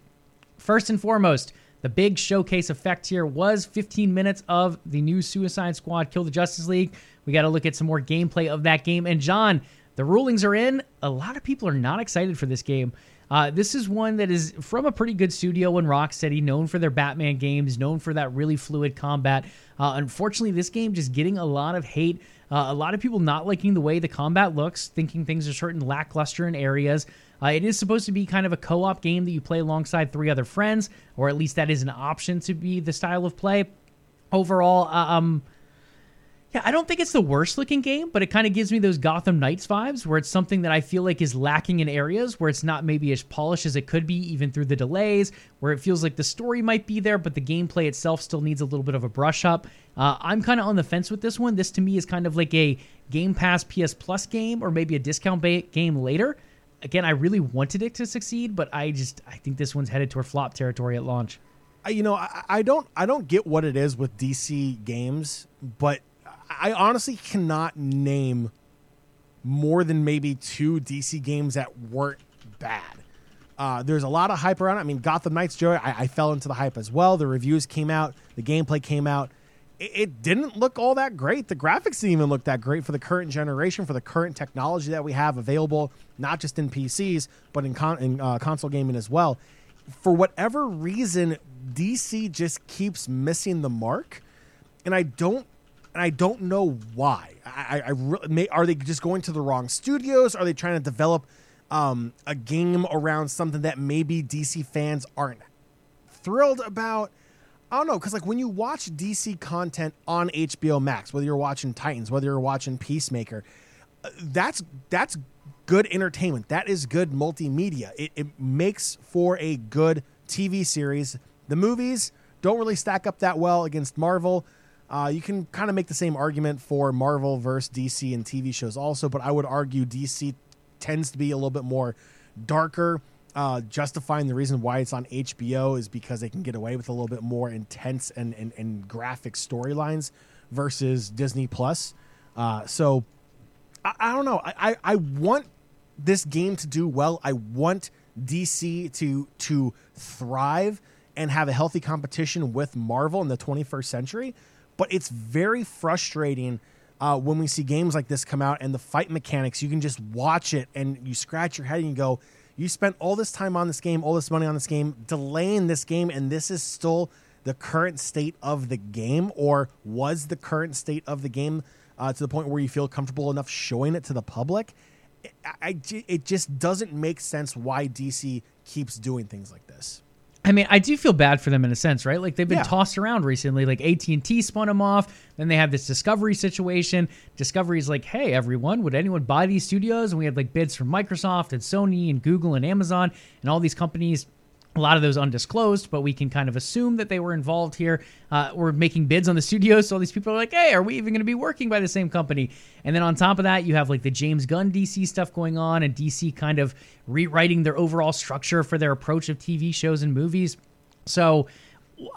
First and foremost, the big showcase effect here was 15 minutes of the new Suicide Squad Kill the Justice League. We got to look at some more gameplay of that game. And John, the rulings are in. A lot of people are not excited for this game. Uh, this is one that is from a pretty good studio in Rocksteady, known for their Batman games, known for that really fluid combat. Uh, unfortunately, this game just getting a lot of hate uh, a lot of people not liking the way the combat looks, thinking things are certain lackluster in areas. Uh, it is supposed to be kind of a co op game that you play alongside three other friends, or at least that is an option to be the style of play. Overall, uh, um, Yeah, I don't think it's the worst looking game, but it kind of gives me those Gotham Knights vibes where it's something that I feel like is lacking in areas where it's not maybe as polished as it could be, even through the delays, where it feels like the story might be there, but the gameplay itself still needs a little bit of a brush up. Uh, I'm kind of on the fence with this one. This to me is kind of like a Game Pass PS Plus game or maybe a discount ba- game later. Again, I really wanted it to succeed, but I just I think this one's headed toward flop territory at launch. you know, I, I don't I don't get what it is with DC games, but I honestly cannot name more than maybe two DC games that weren't bad. Uh, there's a lot of hype around it. I mean, Gotham Knights, Joy, I, I fell into the hype as well. The reviews came out, the gameplay came out. It, it didn't look all that great. The graphics didn't even look that great for the current generation, for the current technology that we have available, not just in PCs, but in, con- in uh, console gaming as well. For whatever reason, DC just keeps missing the mark, and I don't and I don't know why. I, I, really, may, are they just going to the wrong studios? Are they trying to develop um, a game around something that maybe DC fans aren't thrilled about? I don't know, because like when you watch DC content on HBO Max, whether you're watching Titans, whether you're watching Peacemaker, uh, that's that's good entertainment. That is good multimedia. It, it makes for a good TV series. The movies don't really stack up that well against Marvel. Uh, you can kind of make the same argument for Marvel versus DC and TV shows also, but I would argue DC tends to be a little bit more darker. Uh, justifying the reason why it's on HBO is because they can get away with a little bit more intense and, and, and graphic storylines versus Disney Plus. Uh, so I, I, don't know. I, I, I want this game to do well. I want DC to to thrive and have a healthy competition with Marvel in the 21st century. But it's very frustrating uh, when we see games like this come out and the fight mechanics. You can just watch it and you scratch your head and you go, "You spent all this time on this game, all this money on this game, delaying this game, and this is still the current state of the game, or was the current state of the game uh, to the point where you feel comfortable enough showing it to the public?" I, I, it just doesn't make sense why DC keeps doing things like this. I mean, I do feel bad for them in a sense, right? Like they've been yeah. tossed around recently. Like AT and T spun them off. Then they have this Discovery situation. Discovery's like, hey, everyone, would anyone buy these studios? And we had like bids from Microsoft and Sony and Google and Amazon and all these companies a lot of those undisclosed, but we can kind of assume that they were involved here. Uh, we're making bids on the studios, so all these people are like, "Hey, are we even going to be working by the same company?" And then on top of that, you have like the James Gunn DC stuff going on, and DC kind of rewriting their overall structure for their approach of TV shows and movies. So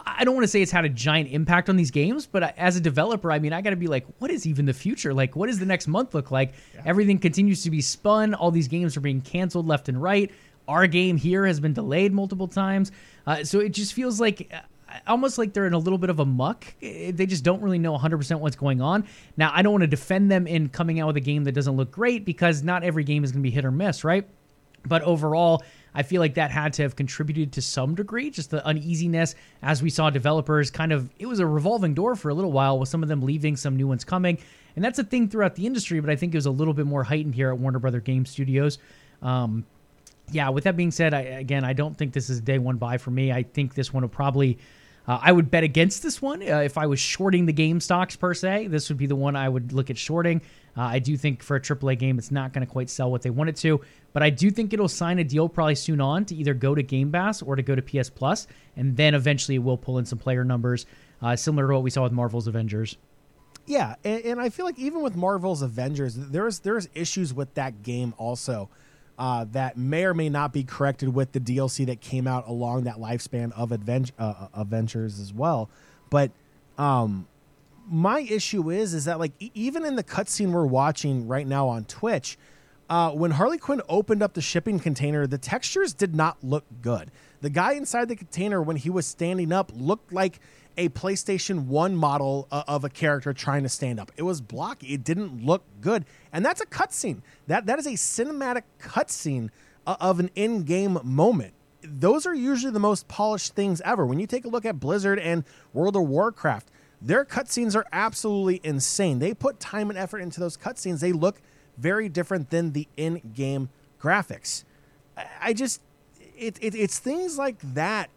I don't want to say it's had a giant impact on these games, but as a developer, I mean, I got to be like, what is even the future? Like, what does the next month look like? Yeah. Everything continues to be spun. All these games are being canceled left and right. Our game here has been delayed multiple times. Uh, so it just feels like uh, almost like they're in a little bit of a muck. They just don't really know 100% what's going on. Now, I don't want to defend them in coming out with a game that doesn't look great because not every game is going to be hit or miss, right? But overall, I feel like that had to have contributed to some degree, just the uneasiness as we saw developers kind of, it was a revolving door for a little while with some of them leaving, some new ones coming. And that's a thing throughout the industry, but I think it was a little bit more heightened here at Warner Brother Game Studios. Um, yeah, with that being said, I, again, I don't think this is a day one buy for me. I think this one will probably. Uh, I would bet against this one uh, if I was shorting the game stocks per se. This would be the one I would look at shorting. Uh, I do think for a AAA game, it's not going to quite sell what they want it to, but I do think it'll sign a deal probably soon on to either go to Game Pass or to go to PS Plus, and then eventually it will pull in some player numbers, uh, similar to what we saw with Marvel's Avengers. Yeah, and, and I feel like even with Marvel's Avengers, there's there's issues with that game also uh, that may or may not be corrected with the DLC that came out along that lifespan of advent- uh, uh, Adventures as well. But um, my issue is is that like e- even in the cutscene we're watching right now on Twitch, uh, when Harley Quinn opened up the shipping container, the textures did not look good. The guy inside the container when he was standing up looked like a PlayStation 1 model uh, of a character trying to stand up. It was blocky. It didn't look good. And that's a cutscene. That that is a cinematic cutscene uh, of an in-game moment. Those are usually the most polished things ever. When you take a look at Blizzard and World of Warcraft, their cutscenes are absolutely insane. They put time and effort into those cutscenes. They look very different than the in-game graphics. I just it, it, it's things like that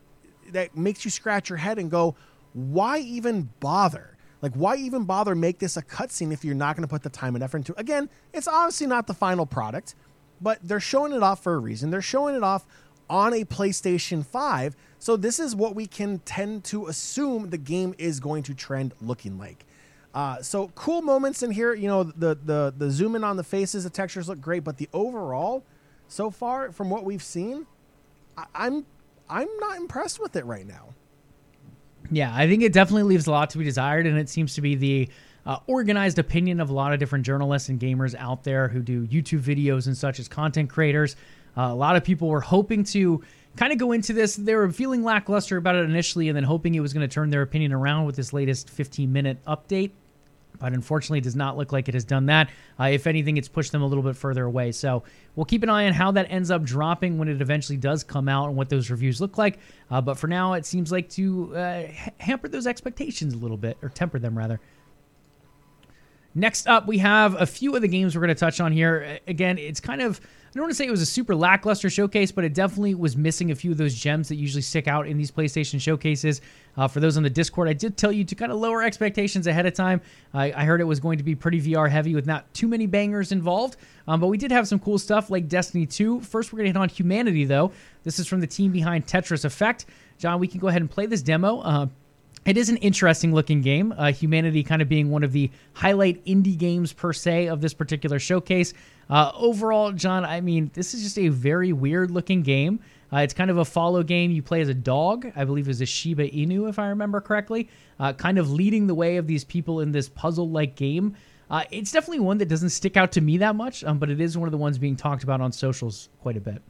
that makes you scratch your head and go, why even bother? Like, why even bother make this a cutscene if you're not going to put the time and effort into? Again, it's obviously not the final product, but they're showing it off for a reason. They're showing it off on a PlayStation 5. So this is what we can tend to assume the game is going to trend looking like. Uh, so cool moments in here. You know, the the the zoom in on the faces, the textures look great, but the overall, so far from what we've seen, I, I'm I'm not impressed with it right now. Yeah, I think it definitely leaves a lot to be desired, and it seems to be the uh, organized opinion of a lot of different journalists and gamers out there who do YouTube videos and such as content creators. Uh, a lot of people were hoping to kind of go into this. They were feeling lackluster about it initially, and then hoping it was going to turn their opinion around with this latest 15 minute update but unfortunately it does not look like it has done that. Uh, if anything, it's pushed them a little bit further away. So we'll keep an eye on how that ends up dropping when it eventually does come out and what those reviews look like. Uh, but for now, it seems like to uh, hamper those expectations a little bit, or temper them rather. Next up, we have a few of the games we're going to touch on here. Again, it's kind of I don't want to say it was a super lackluster showcase, but it definitely was missing a few of those gems that usually stick out in these PlayStation showcases. Uh, for those on the Discord, I did tell you to kind of lower expectations ahead of time. I, I heard it was going to be pretty VR heavy with not too many bangers involved, um, but we did have some cool stuff like Destiny 2. First, we're going to hit on Humanity, though. This is from the team behind Tetris Effect. John, we can go ahead and play this demo. Uh, it is an interesting looking game. Uh, Humanity kind of being one of the highlight indie games per se of this particular showcase. Uh, overall, John, I mean, this is just a very weird looking game. Uh, it's kind of a follow game. You play as a dog, I believe is a Shiba Inu, if I remember correctly, uh, kind of leading the way of these people in this puzzle like game. Uh, it's definitely one that doesn't stick out to me that much, um, but it is one of the ones being talked about on socials quite a bit.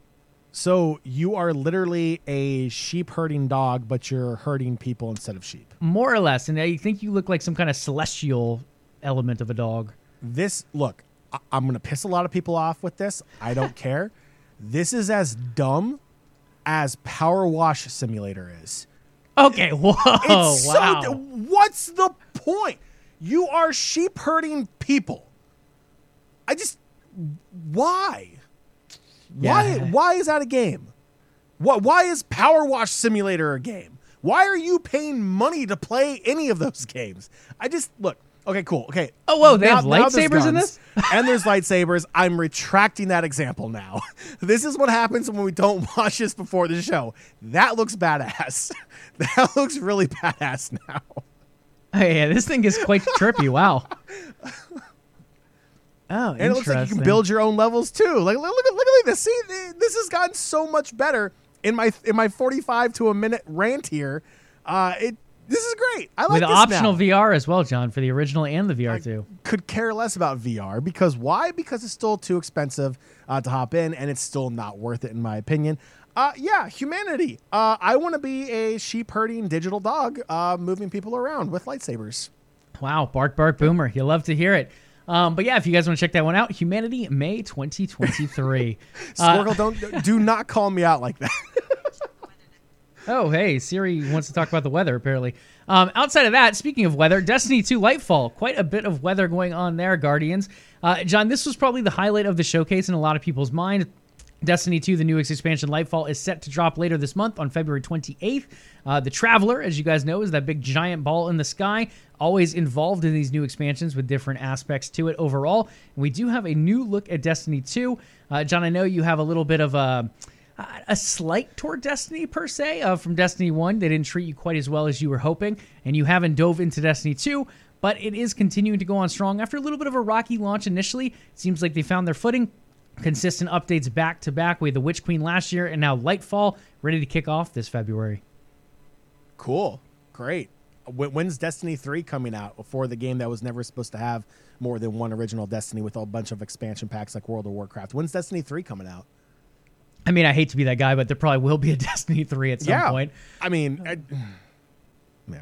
So you are literally a sheep herding dog, but you're herding people instead of sheep. More or less. And I think you look like some kind of celestial element of a dog. This, look, I- I'm going to piss a lot of people off with this. I don't care. This is as dumb as Power Wash Simulator is. Okay, whoa, It's wow. so. What's the point? You are sheep herding people. I just. Why? Why? Yeah. Why is that a game? What? Why is Power Wash Simulator a game? Why are you paying money to play any of those games? I just look. Okay, cool. Okay. Oh, whoa, they have there's lightsabers in this? and there's lightsabers. I'm retracting that example now. This is what happens when we don't watch this before the show. That looks badass. That looks really badass now. Hey, yeah, this thing is quite trippy. Wow. Oh, And it looks like you can build your own levels too. Like look, at look at this. See, this has gotten so much better in my in my 45 to a minute rant here. Uh, it this is great. I like with optional now. VR as well, John, for the original and the VR too. could care less about VR because why? Because it's still too expensive uh, to hop in, and it's still not worth it in my opinion. Uh, yeah, humanity. Uh, I want to be a sheep herding digital dog, uh, moving people around with lightsabers. Wow, bark, bark, boomer. You love to hear it. Um, but yeah, if you guys want to check that one out, Humanity May 2023. Uh, don't do not call me out like that. oh, hey, Siri wants to talk about the weather apparently. Um, outside of that, speaking of weather, Destiny 2 Lightfall, quite a bit of weather going on there, Guardians. Uh, John, this was probably the highlight of the showcase in a lot of people's mind. Destiny 2, the newest expansion Lightfall, is set to drop later this month on February 28th. Uh, the Traveler, as you guys know, is that big giant ball in the sky, always involved in these new expansions with different aspects to it overall. And we do have a new look at Destiny 2. Uh, John, I know you have a little bit of a. A slight toward Destiny per se uh, from Destiny 1. They didn't treat you quite as well as you were hoping, and you haven't dove into Destiny 2, but it is continuing to go on strong. After a little bit of a rocky launch initially, it seems like they found their footing consistent updates back to back. We had the Witch Queen last year, and now Lightfall ready to kick off this February. Cool, great. When's Destiny three coming out for the game that was never supposed to have more than one original Destiny with a bunch of expansion packs like World of Warcraft? When's Destiny three coming out? I mean, I hate to be that guy, but there probably will be a Destiny 3 at some yeah, point. I mean, uh, I, yeah.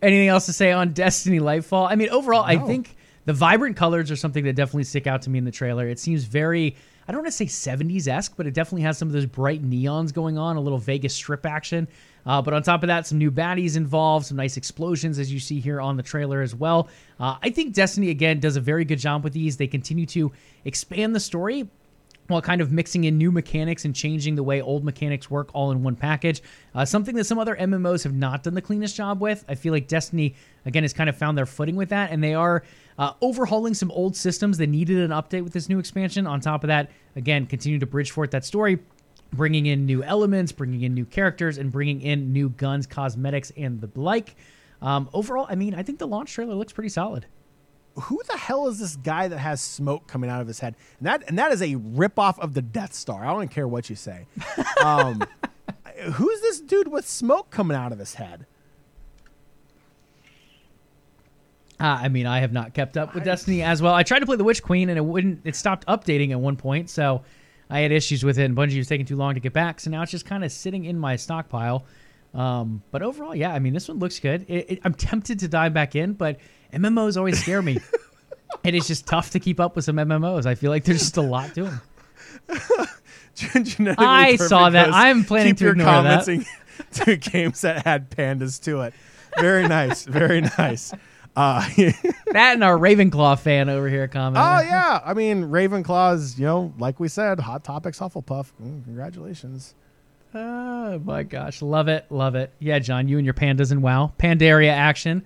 Anything else to say on Destiny Lightfall? I mean, overall, I think the vibrant colors are something that definitely stick out to me in the trailer. It seems very, I don't want to say 70s esque, but it definitely has some of those bright neons going on, a little Vegas strip action. Uh, but on top of that, some new baddies involved, some nice explosions, as you see here on the trailer as well. Uh, I think Destiny, again, does a very good job with these. They continue to expand the story while kind of mixing in new mechanics and changing the way old mechanics work all in one package. Uh, something that some other MMOs have not done the cleanest job with. I feel like Destiny, again, has kind of found their footing with that, and they are uh, overhauling some old systems that needed an update with this new expansion. On top of that, again, continue to bridge forth that story. Bringing in new elements, bringing in new characters, and bringing in new guns, cosmetics, and the like. Um, overall, I mean, I think the launch trailer looks pretty solid who the hell is this guy that has smoke coming out of his head? And that and that is a ripoff of the Death Star. I don't care what you say. Um, who's this dude with smoke coming out of his head? Uh, I mean, I have not kept up with Destiny as well. I tried to play the Witch Queen and it wouldn't. It stopped updating at one point, so I had issues with it. And Bungie was taking too long to get back, so now it's just kind of sitting in my stockpile. Um, but overall, yeah, I mean, this one looks good. It, it, I'm tempted to dive back in, but MMOs always scare me. and it's just tough to keep up with some MMOs. I feel like there's just a lot to them. I saw that. I'm planning to ignore that. to games that had pandas to it. Very nice. Very nice. Uh, that and our Ravenclaw fan over here comment. Oh yeah, I mean Ravenclaw's, you know, like we said, hot topics Hufflepuff. Mm, congratulations. Oh my gosh, love it, love it. Yeah, John, you and your pandas and WoW, Pandaria action.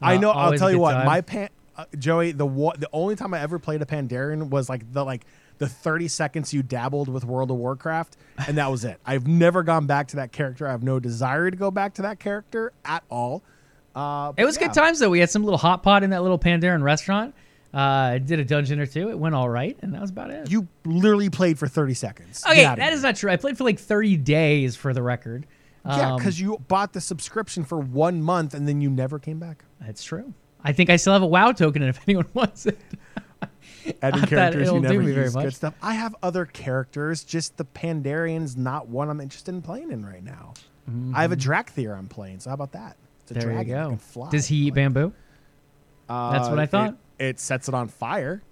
I know. I'll tell you what. Time. My pan, uh, Joey. The the only time I ever played a Pandarian was like the like the 30 seconds you dabbled with World of Warcraft, and that was it. I've never gone back to that character. I have no desire to go back to that character at all. Uh, it was yeah. good times though. We had some little hot pot in that little Pandaren restaurant. Uh, did a dungeon or two. It went all right, and that was about it. You literally played for 30 seconds. Okay, that is not true. I played for like 30 days for the record. Yeah, because um, you bought the subscription for one month and then you never came back. That's true. I think I still have a WoW token, and if anyone wants it, adding characters you never use, good stuff. I have other characters, just the Pandarian's not one I'm interested in playing in right now. Mm-hmm. I have a Dracthyr I'm playing, so how about that? It's a there dragon. you go. Does he eat like bamboo? Uh, That's what I thought. It, it sets it on fire.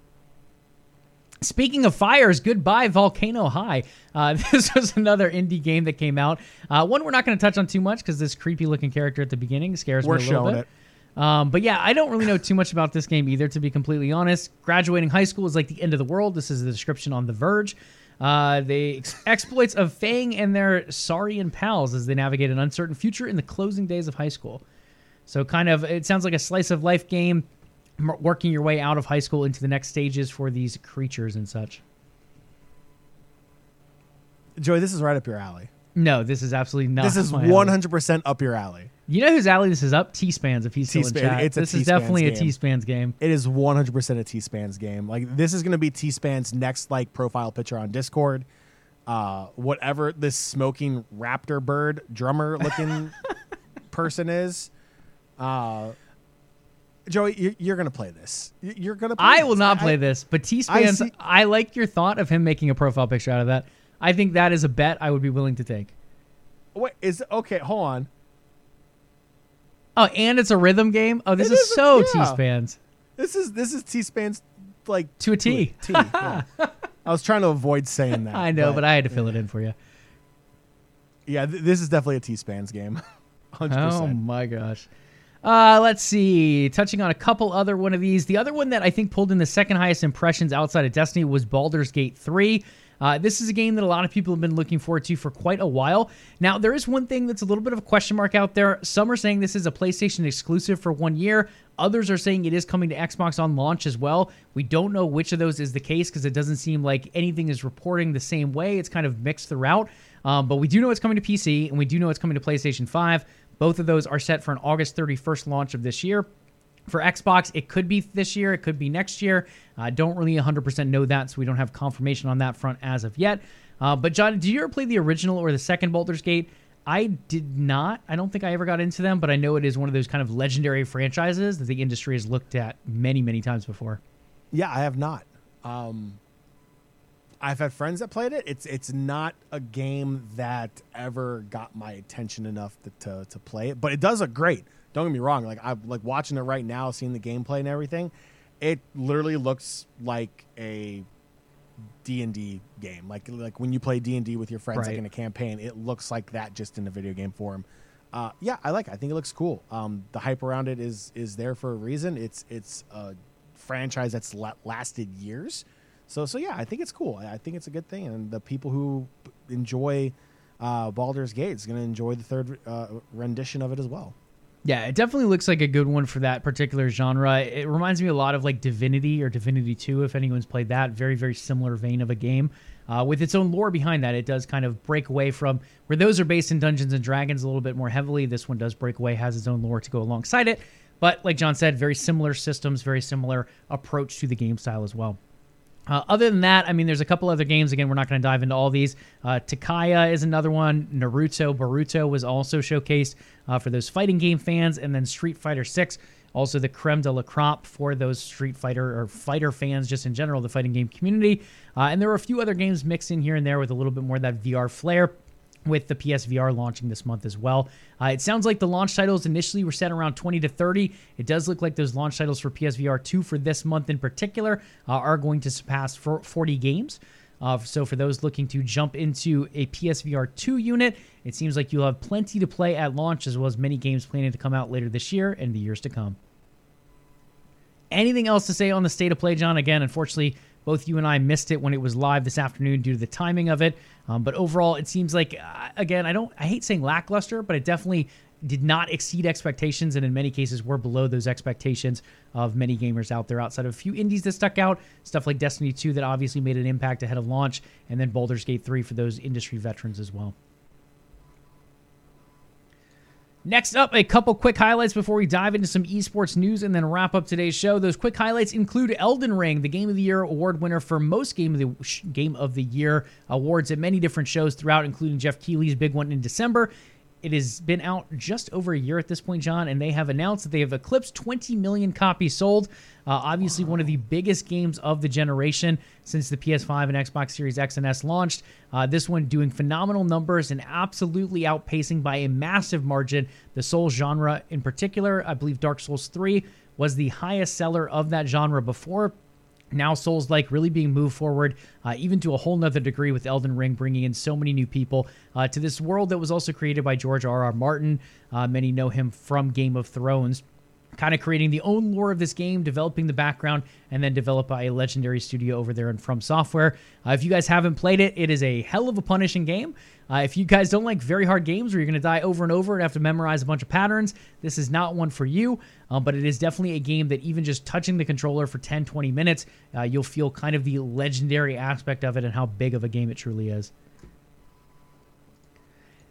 Speaking of fires, goodbye Volcano High. Uh, this was another indie game that came out. Uh, one we're not going to touch on too much because this creepy looking character at the beginning scares we're me a little bit. It. Um, but yeah, I don't really know too much about this game either, to be completely honest. Graduating high school is like the end of the world. This is the description on The Verge. Uh, the ex- exploits of Fang and their Saurian pals as they navigate an uncertain future in the closing days of high school. So, kind of, it sounds like a slice of life game working your way out of high school into the next stages for these creatures and such. Joey, this is right up your alley. No, this is absolutely not. This is one hundred percent up your alley. You know whose alley this is up? T Spans. If he's still T-span, in chat, it's this is definitely game. a T Spans game. It is one hundred percent a T Spans game. Like this is going to be T Spans next like profile picture on Discord. Uh, whatever this smoking raptor bird drummer looking person is. Uh, Joey, you're, going to play this. You're going to. I this. will not I, play this. But T Spans, I, I, like your thought of him making a profile picture out of that. I think that is a bet I would be willing to take. Wait, is okay? Hold on. Oh, and it's a rhythm game. Oh, this is, is, so yeah. T Spans. This is this is T Spans like to a T. To a T yeah. I was trying to avoid saying that. I know, but, but I had to fill yeah. it in for you. Yeah, th- this is definitely a T Spans game. 100%. Oh my gosh. Uh, let's see. Touching on a couple other one of these. The other one that I think pulled in the second highest impressions outside of Destiny was Baldur's Gate 3. Uh, this is a game that a lot of people have been looking forward to for quite a while. Now, there is one thing that's a little bit of a question mark out there. Some are saying this is a PlayStation exclusive for one year. Others are saying it is coming to Xbox on launch as well. We don't know which of those is the case because it doesn't seem like anything is reporting the same way. It's kind of mixed throughout. Um, but we do know it's coming to PC and we do know it's coming to PlayStation 5. Both of those are set for an August 31st launch of this year. For Xbox, it could be this year, it could be next year. I uh, don't really 100% know that, so we don't have confirmation on that front as of yet. Uh, but, John, did you ever play the original or the second Baldur's Gate? I did not. I don't think I ever got into them, but I know it is one of those kind of legendary franchises that the industry has looked at many, many times before. Yeah, I have not. Um, I've had friends that played it. It's it's not a game that ever got my attention enough to, to, to play it, but it does look great. Don't get me wrong. Like I'm like watching it right now, seeing the gameplay and everything. It literally looks like a D and D game. Like like when you play D and D with your friends, right. like in a campaign, it looks like that just in a video game form. Uh, yeah, I like. It. I think it looks cool. Um, the hype around it is is there for a reason. It's it's a franchise that's la- lasted years. So so yeah, I think it's cool. I think it's a good thing, and the people who enjoy uh, Baldur's Gate is going to enjoy the third uh, rendition of it as well. Yeah, it definitely looks like a good one for that particular genre. It reminds me a lot of like Divinity or Divinity 2, if anyone's played that. Very, very similar vein of a game. Uh, with its own lore behind that, it does kind of break away from where those are based in Dungeons and Dragons a little bit more heavily. This one does break away, has its own lore to go alongside it. But like John said, very similar systems, very similar approach to the game style as well. Uh, other than that, I mean, there's a couple other games. Again, we're not going to dive into all these. Uh, Takaya is another one. Naruto Boruto was also showcased uh, for those fighting game fans, and then Street Fighter Six, also the creme de la crop for those Street Fighter or fighter fans, just in general, the fighting game community. Uh, and there were a few other games mixed in here and there with a little bit more of that VR flair with the PSVR launching this month as well. Uh, it sounds like the launch titles initially were set around 20 to 30. It does look like those launch titles for PSVR 2 for this month in particular uh, are going to surpass 40 games. Uh, so for those looking to jump into a PSVR 2 unit, it seems like you'll have plenty to play at launch as well as many games planning to come out later this year and the years to come. Anything else to say on the state of play, John? Again, unfortunately, both you and I missed it when it was live this afternoon due to the timing of it. Um, but overall, it seems like uh, again, I don't, I hate saying lackluster, but it definitely did not exceed expectations, and in many cases were below those expectations of many gamers out there. Outside of a few indies that stuck out, stuff like Destiny 2 that obviously made an impact ahead of launch, and then Baldur's Gate 3 for those industry veterans as well. Next up, a couple quick highlights before we dive into some esports news and then wrap up today's show. Those quick highlights include Elden Ring, the Game of the Year award winner for most Game of the Game of the Year awards at many different shows throughout, including Geoff Keighley's big one in December. It has been out just over a year at this point, John, and they have announced that they have eclipsed 20 million copies sold. Uh, obviously, wow. one of the biggest games of the generation since the PS5 and Xbox Series X and S launched. Uh, this one doing phenomenal numbers and absolutely outpacing by a massive margin the Souls genre in particular. I believe Dark Souls 3 was the highest seller of that genre before now souls like really being moved forward uh, even to a whole nother degree with elden ring bringing in so many new people uh, to this world that was also created by george r r martin. Uh, many know him from game of thrones kind of creating the own lore of this game, developing the background, and then developed by a legendary studio over there in From Software. Uh, if you guys haven't played it, it is a hell of a punishing game. Uh, if you guys don't like very hard games where you're going to die over and over and have to memorize a bunch of patterns, this is not one for you. Um, but it is definitely a game that even just touching the controller for 10, 20 minutes, uh, you'll feel kind of the legendary aspect of it and how big of a game it truly is.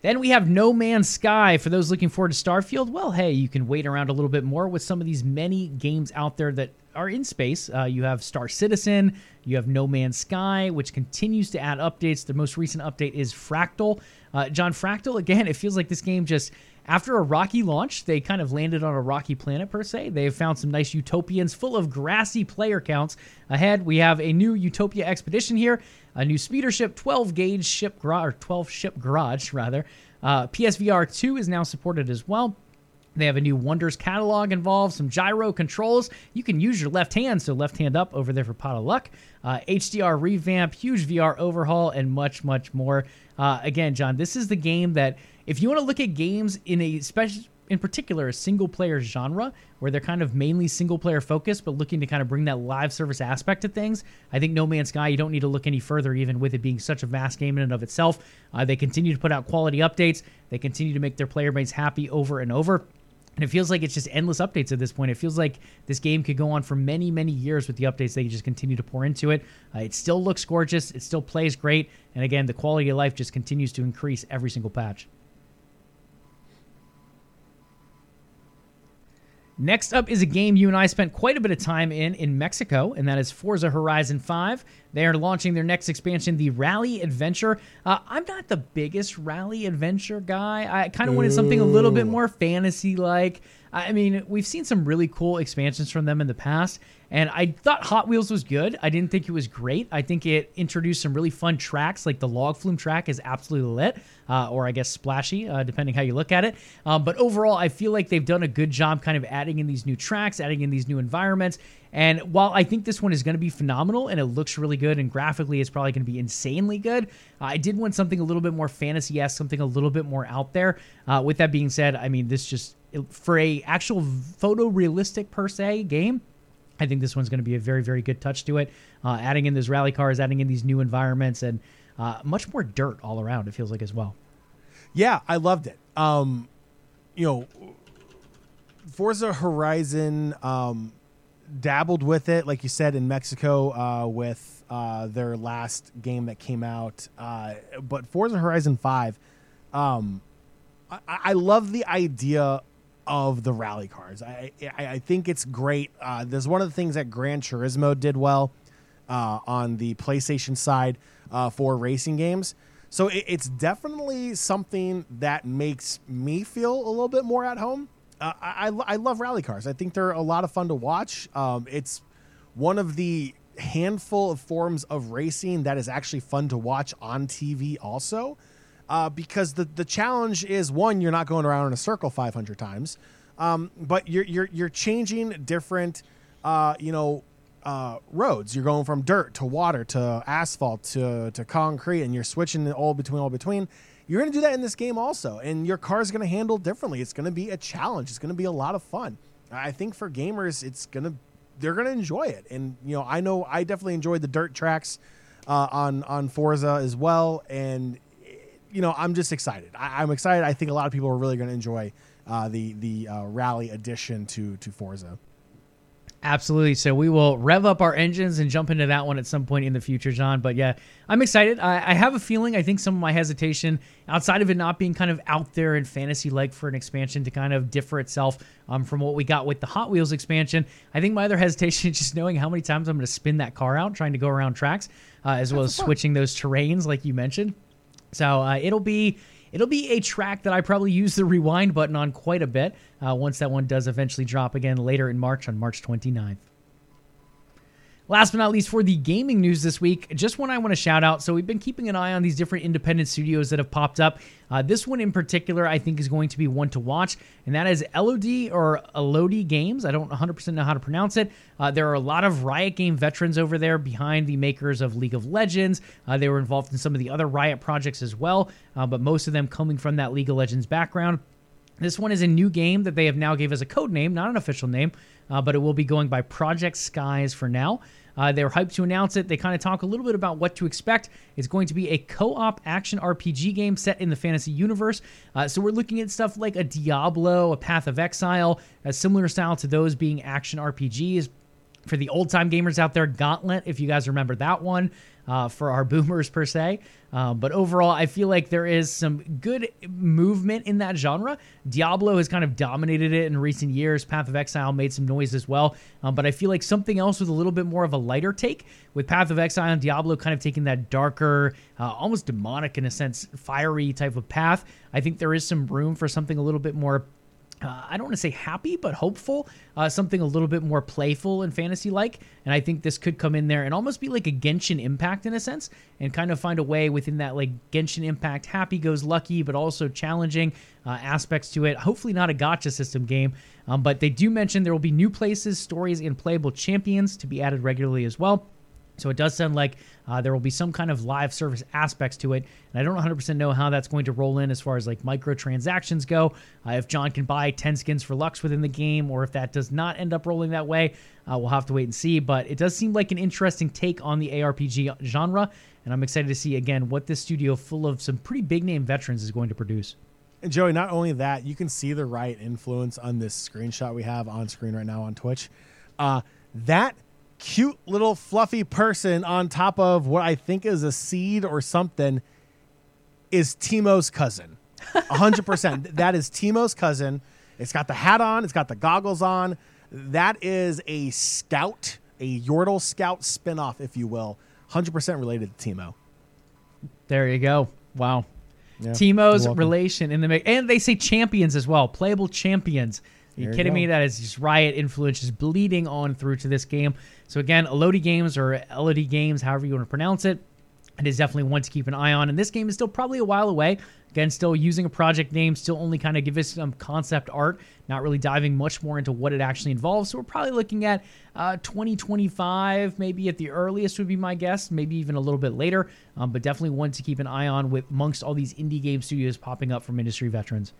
Then we have No Man's Sky. For those looking forward to Starfield, well, hey, you can wait around a little bit more with some of these many games out there that are in space. Uh, you have Star Citizen, you have No Man's Sky, which continues to add updates. The most recent update is Fractal. Uh, John Fractal, again, it feels like this game just after a rocky launch, they kind of landed on a rocky planet per se. They have found some nice utopians full of grassy player counts. Ahead, we have a new Utopia expedition here, a new speeder ship, 12 gauge ship garage, or 12 ship garage rather. Uh, PSVR 2 is now supported as well. They have a new Wonders catalog involved, some gyro controls. You can use your left hand, so left hand up over there for pot of luck. Uh, HDR revamp, huge VR overhaul, and much, much more. Uh, again, John, this is the game that if you want to look at games in a special in particular a single player genre where they're kind of mainly single player focused but looking to kind of bring that live service aspect to things i think no man's sky you don't need to look any further even with it being such a vast game in and of itself uh, they continue to put out quality updates they continue to make their player base happy over and over and it feels like it's just endless updates at this point. It feels like this game could go on for many, many years with the updates they just continue to pour into it. Uh, it still looks gorgeous. It still plays great. And again, the quality of life just continues to increase every single patch. Next up is a game you and I spent quite a bit of time in in Mexico, and that is Forza Horizon 5. They are launching their next expansion, the Rally Adventure. Uh, I'm not the biggest Rally Adventure guy. I kind of wanted something a little bit more fantasy like. I mean, we've seen some really cool expansions from them in the past, and I thought Hot Wheels was good. I didn't think it was great. I think it introduced some really fun tracks, like the log flume track is absolutely lit, uh, or I guess splashy, uh, depending how you look at it. Um, but overall, I feel like they've done a good job kind of adding in these new tracks, adding in these new environments. And while I think this one is going to be phenomenal and it looks really good and graphically it's probably going to be insanely good, I did want something a little bit more fantasy esque, something a little bit more out there. Uh, with that being said, I mean, this just for a actual photorealistic per se game I think this one's going to be a very, very good touch to it. Uh, adding in those rally cars, adding in these new environments, and uh, much more dirt all around. It feels like as well. Yeah, I loved it. Um, you know, Forza Horizon um, dabbled with it, like you said, in Mexico uh, with uh, their last game that came out. Uh, but Forza Horizon Five, um, I, I love the idea of the rally cars. I I, I think it's great. Uh, there's one of the things that Gran Turismo did well uh, on the PlayStation side uh, for racing games. So it, it's definitely something that makes me feel a little bit more at home. Uh, I, I, I love rally cars. I think they're a lot of fun to watch. Um, it's one of the handful of forms of racing that is actually fun to watch on TV also. Uh, because the, the challenge is one, you're not going around in a circle 500 times, um, but you're, you're, you're changing different, uh, you know, uh, roads. You're going from dirt to water to asphalt to, to concrete, and you're switching all between all between. You're going to do that in this game also, and your car is going to handle differently. It's going to be a challenge. It's going to be a lot of fun. I think for gamers, it's going to they're going to enjoy it. And you know, I know I definitely enjoyed the dirt tracks uh, on on Forza as well, and you know, I'm just excited. I, am excited. I think a lot of people are really going to enjoy uh, the the uh, rally addition to to Forza. Absolutely. So we will rev up our engines and jump into that one at some point in the future, John. But yeah, I'm excited. I, I have a feeling. I think some of my hesitation, outside of it not being kind of out there and fantasy like for an expansion to kind of differ itself um, from what we got with the Hot Wheels expansion, I think my other hesitation is just knowing how many times I'm going to spin that car out trying to go around tracks, uh, as well as switching those terrains, like you mentioned. So uh, it'll be it'll be a track that I probably use the rewind button on quite a bit uh, once that one does eventually drop again later in March on March 29th. Last but not least, for the gaming news this week, just one I want to shout out. So, we've been keeping an eye on these different independent studios that have popped up. Uh, this one in particular, I think, is going to be one to watch, and that is LOD or Elodie Games. I don't 100% know how to pronounce it. Uh, there are a lot of Riot Game veterans over there behind the makers of League of Legends. Uh, they were involved in some of the other Riot projects as well, uh, but most of them coming from that League of Legends background. This one is a new game that they have now gave us a code name, not an official name, uh, but it will be going by Project Skies for now. Uh, they're hyped to announce it. They kind of talk a little bit about what to expect. It's going to be a co op action RPG game set in the fantasy universe. Uh, so we're looking at stuff like a Diablo, a Path of Exile, a similar style to those being action RPGs. For the old time gamers out there, Gauntlet, if you guys remember that one, uh, for our boomers per se. Um, but overall, I feel like there is some good movement in that genre. Diablo has kind of dominated it in recent years. Path of Exile made some noise as well. Um, but I feel like something else with a little bit more of a lighter take, with Path of Exile and Diablo kind of taking that darker, uh, almost demonic in a sense, fiery type of path. I think there is some room for something a little bit more uh, I don't want to say happy, but hopeful, uh, something a little bit more playful and fantasy like. And I think this could come in there and almost be like a Genshin Impact in a sense, and kind of find a way within that like Genshin Impact happy goes lucky, but also challenging uh, aspects to it. Hopefully, not a gacha system game, um, but they do mention there will be new places, stories, and playable champions to be added regularly as well. So it does sound like uh, there will be some kind of live service aspects to it, and I don't 100% know how that's going to roll in as far as like microtransactions go. Uh, if John can buy 10 skins for Lux within the game, or if that does not end up rolling that way, uh, we'll have to wait and see. But it does seem like an interesting take on the ARPG genre, and I'm excited to see again what this studio full of some pretty big name veterans is going to produce. And Joey, not only that, you can see the Riot influence on this screenshot we have on screen right now on Twitch. Uh, that cute little fluffy person on top of what I think is a seed or something is Teemo's cousin. 100%. that is Teemo's cousin. It's got the hat on, it's got the goggles on. That is a scout, a Yordle scout spinoff, if you will. 100% related to Teemo. There you go. Wow. Yeah, Teemo's relation in the. And they say champions as well, playable champions. Are you there kidding you me? That is just Riot influence just bleeding on through to this game. So again, Elodie Games or Elodie Games, however you want to pronounce it, it is definitely one to keep an eye on. And this game is still probably a while away. Again, still using a project name, still only kind of give us some concept art, not really diving much more into what it actually involves. So we're probably looking at uh, 2025, maybe at the earliest would be my guess, maybe even a little bit later. Um, but definitely one to keep an eye on with amongst all these indie game studios popping up from industry veterans.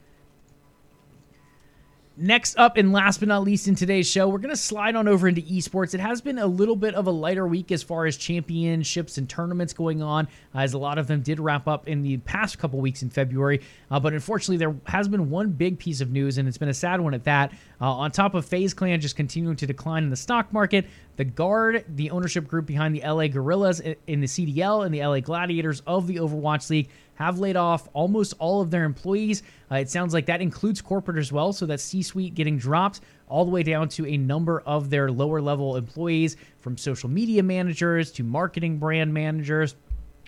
Next up, and last but not least in today's show, we're going to slide on over into esports. It has been a little bit of a lighter week as far as championships and tournaments going on, uh, as a lot of them did wrap up in the past couple weeks in February. Uh, but unfortunately, there has been one big piece of news, and it's been a sad one at that. Uh, on top of FaZe Clan just continuing to decline in the stock market, the Guard, the ownership group behind the LA Guerrillas in the CDL and the LA Gladiators of the Overwatch League, have laid off almost all of their employees. Uh, it sounds like that includes corporate as well, so that C suite getting dropped all the way down to a number of their lower level employees, from social media managers to marketing brand managers.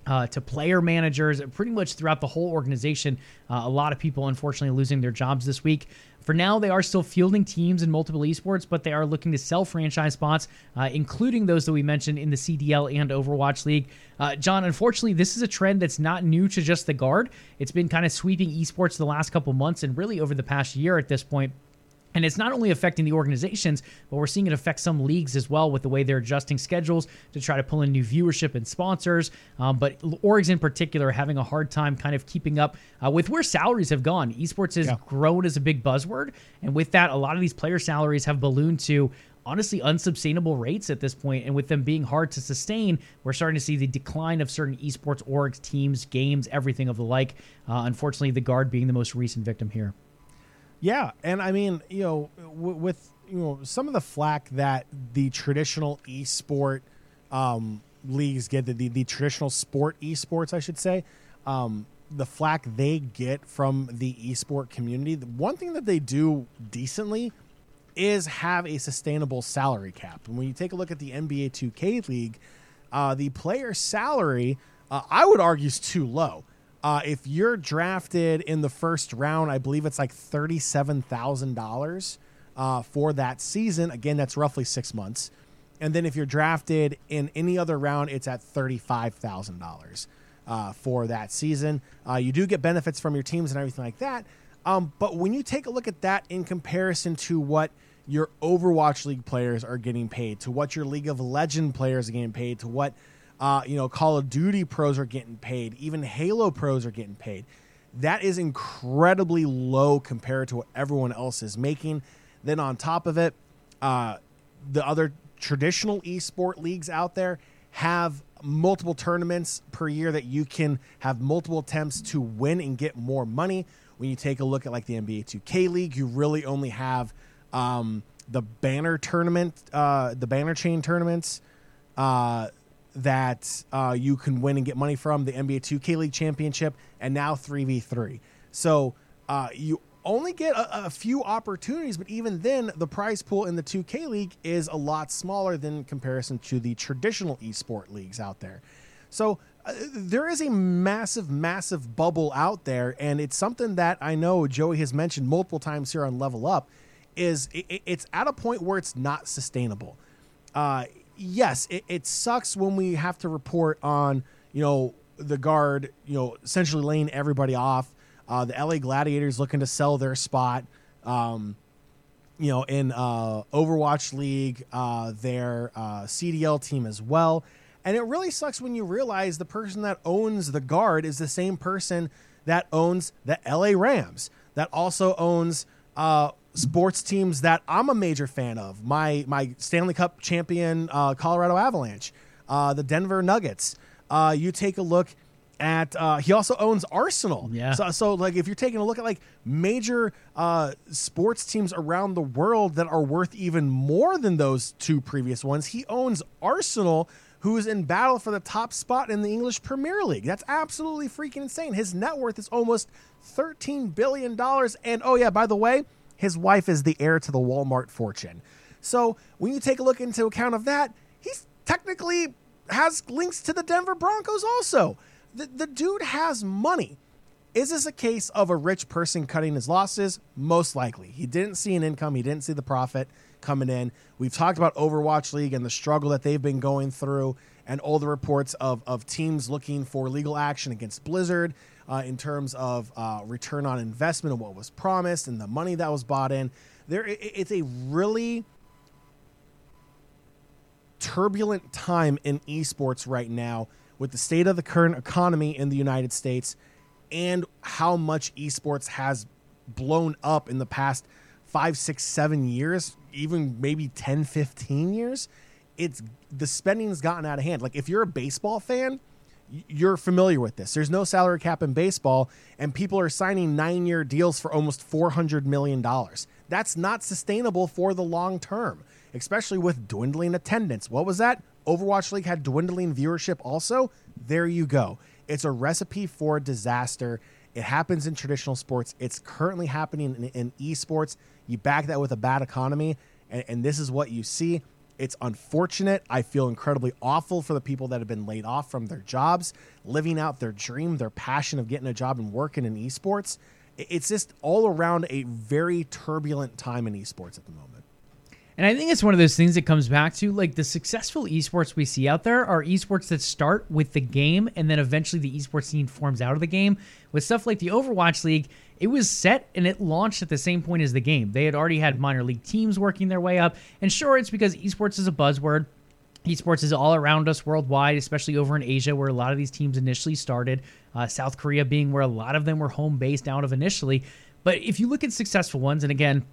Uh, to player managers, pretty much throughout the whole organization. Uh, a lot of people, unfortunately, losing their jobs this week. For now, they are still fielding teams in multiple esports, but they are looking to sell franchise spots, uh, including those that we mentioned in the CDL and Overwatch League. Uh, John, unfortunately, this is a trend that's not new to just the guard. It's been kind of sweeping esports the last couple months and really over the past year at this point. And it's not only affecting the organizations, but we're seeing it affect some leagues as well with the way they're adjusting schedules to try to pull in new viewership and sponsors. Um, but orgs in particular are having a hard time kind of keeping up uh, with where salaries have gone. Esports has yeah. grown as a big buzzword. And with that, a lot of these player salaries have ballooned to honestly unsustainable rates at this point and with them being hard to sustain we're starting to see the decline of certain esports orgs teams games everything of the like uh, unfortunately the guard being the most recent victim here yeah, and I mean, you know, w- with you know some of the flack that the traditional esport um, leagues get, the, the, the traditional sport esports, I should say, um, the flack they get from the esport community. The one thing that they do decently is have a sustainable salary cap. And when you take a look at the NBA 2K league, uh, the player salary, uh, I would argue, is too low. Uh, if you're drafted in the first round, I believe it's like thirty-seven thousand uh, dollars for that season. Again, that's roughly six months. And then if you're drafted in any other round, it's at thirty-five thousand uh, dollars for that season. Uh, you do get benefits from your teams and everything like that. Um, but when you take a look at that in comparison to what your Overwatch League players are getting paid, to what your League of Legend players are getting paid, to what uh, you know, Call of Duty pros are getting paid. Even Halo pros are getting paid. That is incredibly low compared to what everyone else is making. Then on top of it, uh, the other traditional esport leagues out there have multiple tournaments per year that you can have multiple attempts to win and get more money. When you take a look at like the NBA 2K League, you really only have um, the banner tournament, uh, the banner chain tournaments. Uh, that uh, you can win and get money from the NBA 2K League Championship and now 3v3. So uh, you only get a, a, few opportunities, but even then, the prize pool in the 2K League is a lot smaller than comparison to the traditional esport leagues out there. So uh, there is a massive, massive bubble out there, and it's something that I know Joey has mentioned multiple times here on Level Up. Is it, it's at a point where it's not sustainable. Uh, yes, it, it sucks when we have to report on you know the guard, you know, essentially laying everybody off. Uh, the LA Gladiators looking to sell their spot. Um, you know, in uh, Overwatch League, uh, their uh, CDL team as well. And it really sucks when you realize the person that owns the guard is the same person that owns the LA Rams, that also owns uh, sports teams that I'm a major fan of. My my Stanley Cup champion uh, Colorado Avalanche, uh, the Denver Nuggets. Uh, you take a look at uh, he also owns Arsenal. Yeah. So, so like if you're taking a look at like major uh, sports teams around the world that are worth even more than those two previous ones, he owns Arsenal. Who is in battle for the top spot in the English Premier League? That's absolutely freaking insane. His net worth is almost $13 billion. And oh, yeah, by the way, his wife is the heir to the Walmart fortune. So when you take a look into account of that, he's technically has links to the Denver Broncos also. The, the dude has money. Is this a case of a rich person cutting his losses? Most likely. He didn't see an income, he didn't see the profit coming in. We've talked about Overwatch League and the struggle that they've been going through, and all the reports of, of teams looking for legal action against Blizzard uh, in terms of uh, return on investment and what was promised and the money that was bought in. There, it's a really turbulent time in esports right now with the state of the current economy in the United States and how much esports has blown up in the past five, six, seven years, even maybe 10, 15 years, it's the spending's gotten out of hand. Like if you're a baseball fan, you're familiar with this. There's no salary cap in baseball, and people are signing nine year deals for almost $400 million. That's not sustainable for the long term, especially with dwindling attendance. What was that? Overwatch League had dwindling viewership also. There you go. It's a recipe for disaster. It happens in traditional sports. It's currently happening in, in esports. You back that with a bad economy, and, and this is what you see. It's unfortunate. I feel incredibly awful for the people that have been laid off from their jobs, living out their dream, their passion of getting a job and working in esports. It's just all around a very turbulent time in esports at the moment. And I think it's one of those things that comes back to like the successful esports we see out there are esports that start with the game and then eventually the esports scene forms out of the game. With stuff like the Overwatch League, it was set and it launched at the same point as the game. They had already had minor league teams working their way up. And sure, it's because esports is a buzzword. Esports is all around us worldwide, especially over in Asia, where a lot of these teams initially started. Uh, South Korea being where a lot of them were home based out of initially. But if you look at successful ones, and again,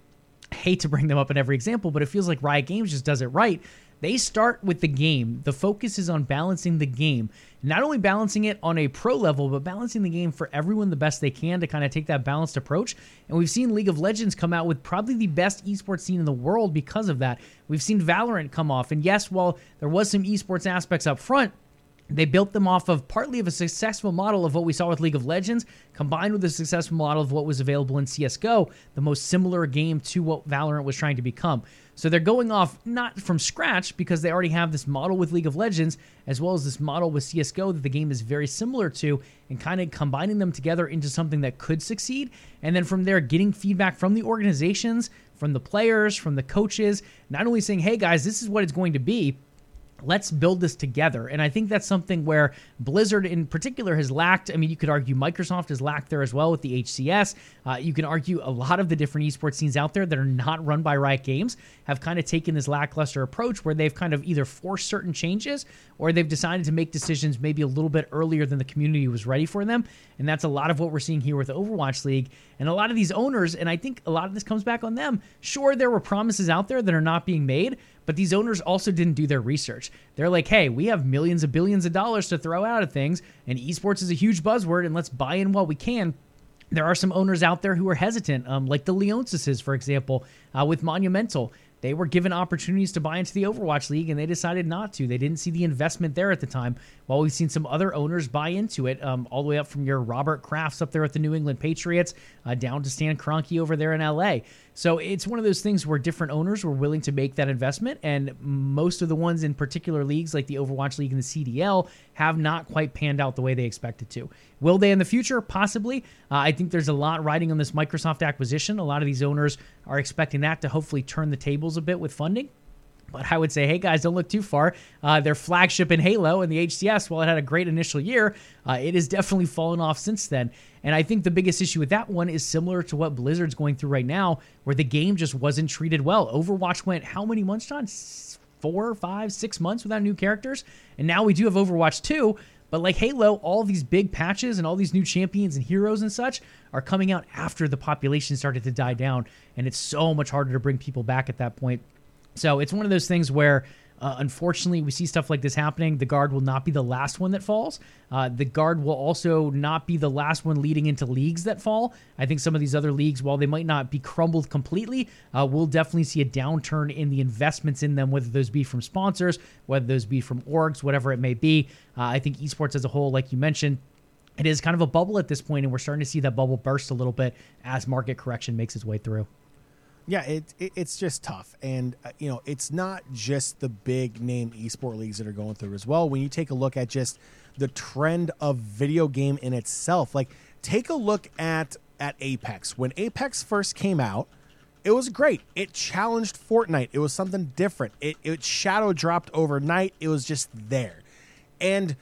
hate to bring them up in every example, but it feels like Riot Games just does it right. They start with the game. The focus is on balancing the game. Not only balancing it on a pro level, but balancing the game for everyone the best they can to kind of take that balanced approach. And we've seen League of Legends come out with probably the best esports scene in the world because of that. We've seen Valorant come off. And yes, while there was some esports aspects up front, they built them off of partly of a successful model of what we saw with League of Legends, combined with a successful model of what was available in CSGO, the most similar game to what Valorant was trying to become. So they're going off not from scratch because they already have this model with League of Legends, as well as this model with CSGO that the game is very similar to, and kind of combining them together into something that could succeed. And then from there, getting feedback from the organizations, from the players, from the coaches, not only saying, hey guys, this is what it's going to be let's build this together. And I think that's something where Blizzard in particular has lacked. I mean, you could argue Microsoft has lacked there as well with the HCS. Uh, you can argue a lot of the different esports scenes out there that are not run by Riot Games have kind of taken this lackluster approach where they've kind of either forced certain changes or they've decided to make decisions maybe a little bit earlier than the community was ready for them. And that's a lot of what we're seeing here with Overwatch League. And a lot of these owners, and I think a lot of this comes back on them. Sure, there were promises out there that are not being made, but these owners also didn't do their research. They're like, hey, we have millions of billions of dollars to throw out at things, and esports is a huge buzzword, and let's buy in while we can. There are some owners out there who are hesitant, um, like the Leonsis, for example, uh, with Monumental. They were given opportunities to buy into the Overwatch League and they decided not to. They didn't see the investment there at the time. While we've seen some other owners buy into it, um, all the way up from your Robert Krafts up there at the New England Patriots, uh, down to Stan Kroenke over there in LA. So it's one of those things where different owners were willing to make that investment, and most of the ones in particular leagues, like the Overwatch League and the CDL, have not quite panned out the way they expected to. Will they in the future? Possibly. Uh, I think there's a lot riding on this Microsoft acquisition. A lot of these owners are expecting that to hopefully turn the tables a bit with funding. But I would say, hey guys, don't look too far. Uh, their flagship in Halo and the HCS, while it had a great initial year, uh, it has definitely fallen off since then. And I think the biggest issue with that one is similar to what Blizzard's going through right now, where the game just wasn't treated well. Overwatch went how many months, John? Four, five, six months without new characters. And now we do have Overwatch 2. But like Halo, all these big patches and all these new champions and heroes and such are coming out after the population started to die down. And it's so much harder to bring people back at that point. So it's one of those things where uh, unfortunately, we see stuff like this happening. The guard will not be the last one that falls. Uh, the guard will also not be the last one leading into leagues that fall. I think some of these other leagues, while they might not be crumbled completely, uh, we'll definitely see a downturn in the investments in them, whether those be from sponsors, whether those be from orgs, whatever it may be. Uh, I think esports as a whole, like you mentioned, it is kind of a bubble at this point, and we're starting to see that bubble burst a little bit as market correction makes its way through. Yeah, it, it, it's just tough, and uh, you know it's not just the big name esport leagues that are going through as well. When you take a look at just the trend of video game in itself, like take a look at at Apex. When Apex first came out, it was great. It challenged Fortnite. It was something different. It it shadow dropped overnight. It was just there, and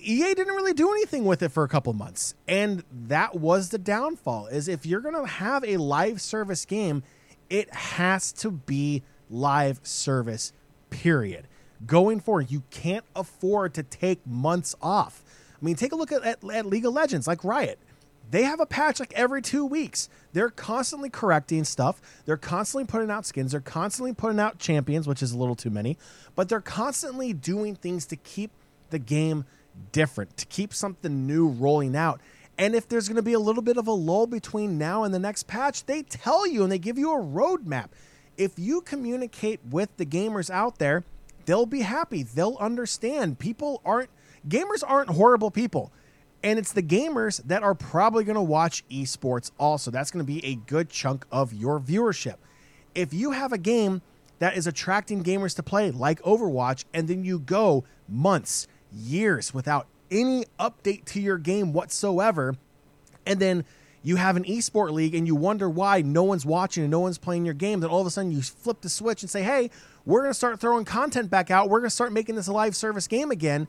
EA didn't really do anything with it for a couple months, and that was the downfall. Is if you're going to have a live service game it has to be live service, period. Going forward, you can't afford to take months off. I mean, take a look at, at, at League of Legends, like Riot. they have a patch like every two weeks. They're constantly correcting stuff. They're constantly putting out skins. They're constantly putting out champions, which is a little too many, but they're constantly doing things to keep the game different, to keep something new rolling out. And if there's going to be a little bit of a lull between now and the next patch, they tell you and they give you a roadmap. If you communicate with the gamers out there, they'll be happy. They'll understand. People aren't, gamers aren't horrible people. And it's the gamers that are probably going to watch esports also. That's going to be a good chunk of your viewership. If you have a game that is attracting gamers to play, like Overwatch, and then you go months, years without any update to your game whatsoever, and then you have an esport league and you wonder why no one's watching and no one's playing your game, then all of a sudden you flip the switch and say, hey, we're going to start throwing content back out. We're going to start making this a live service game again.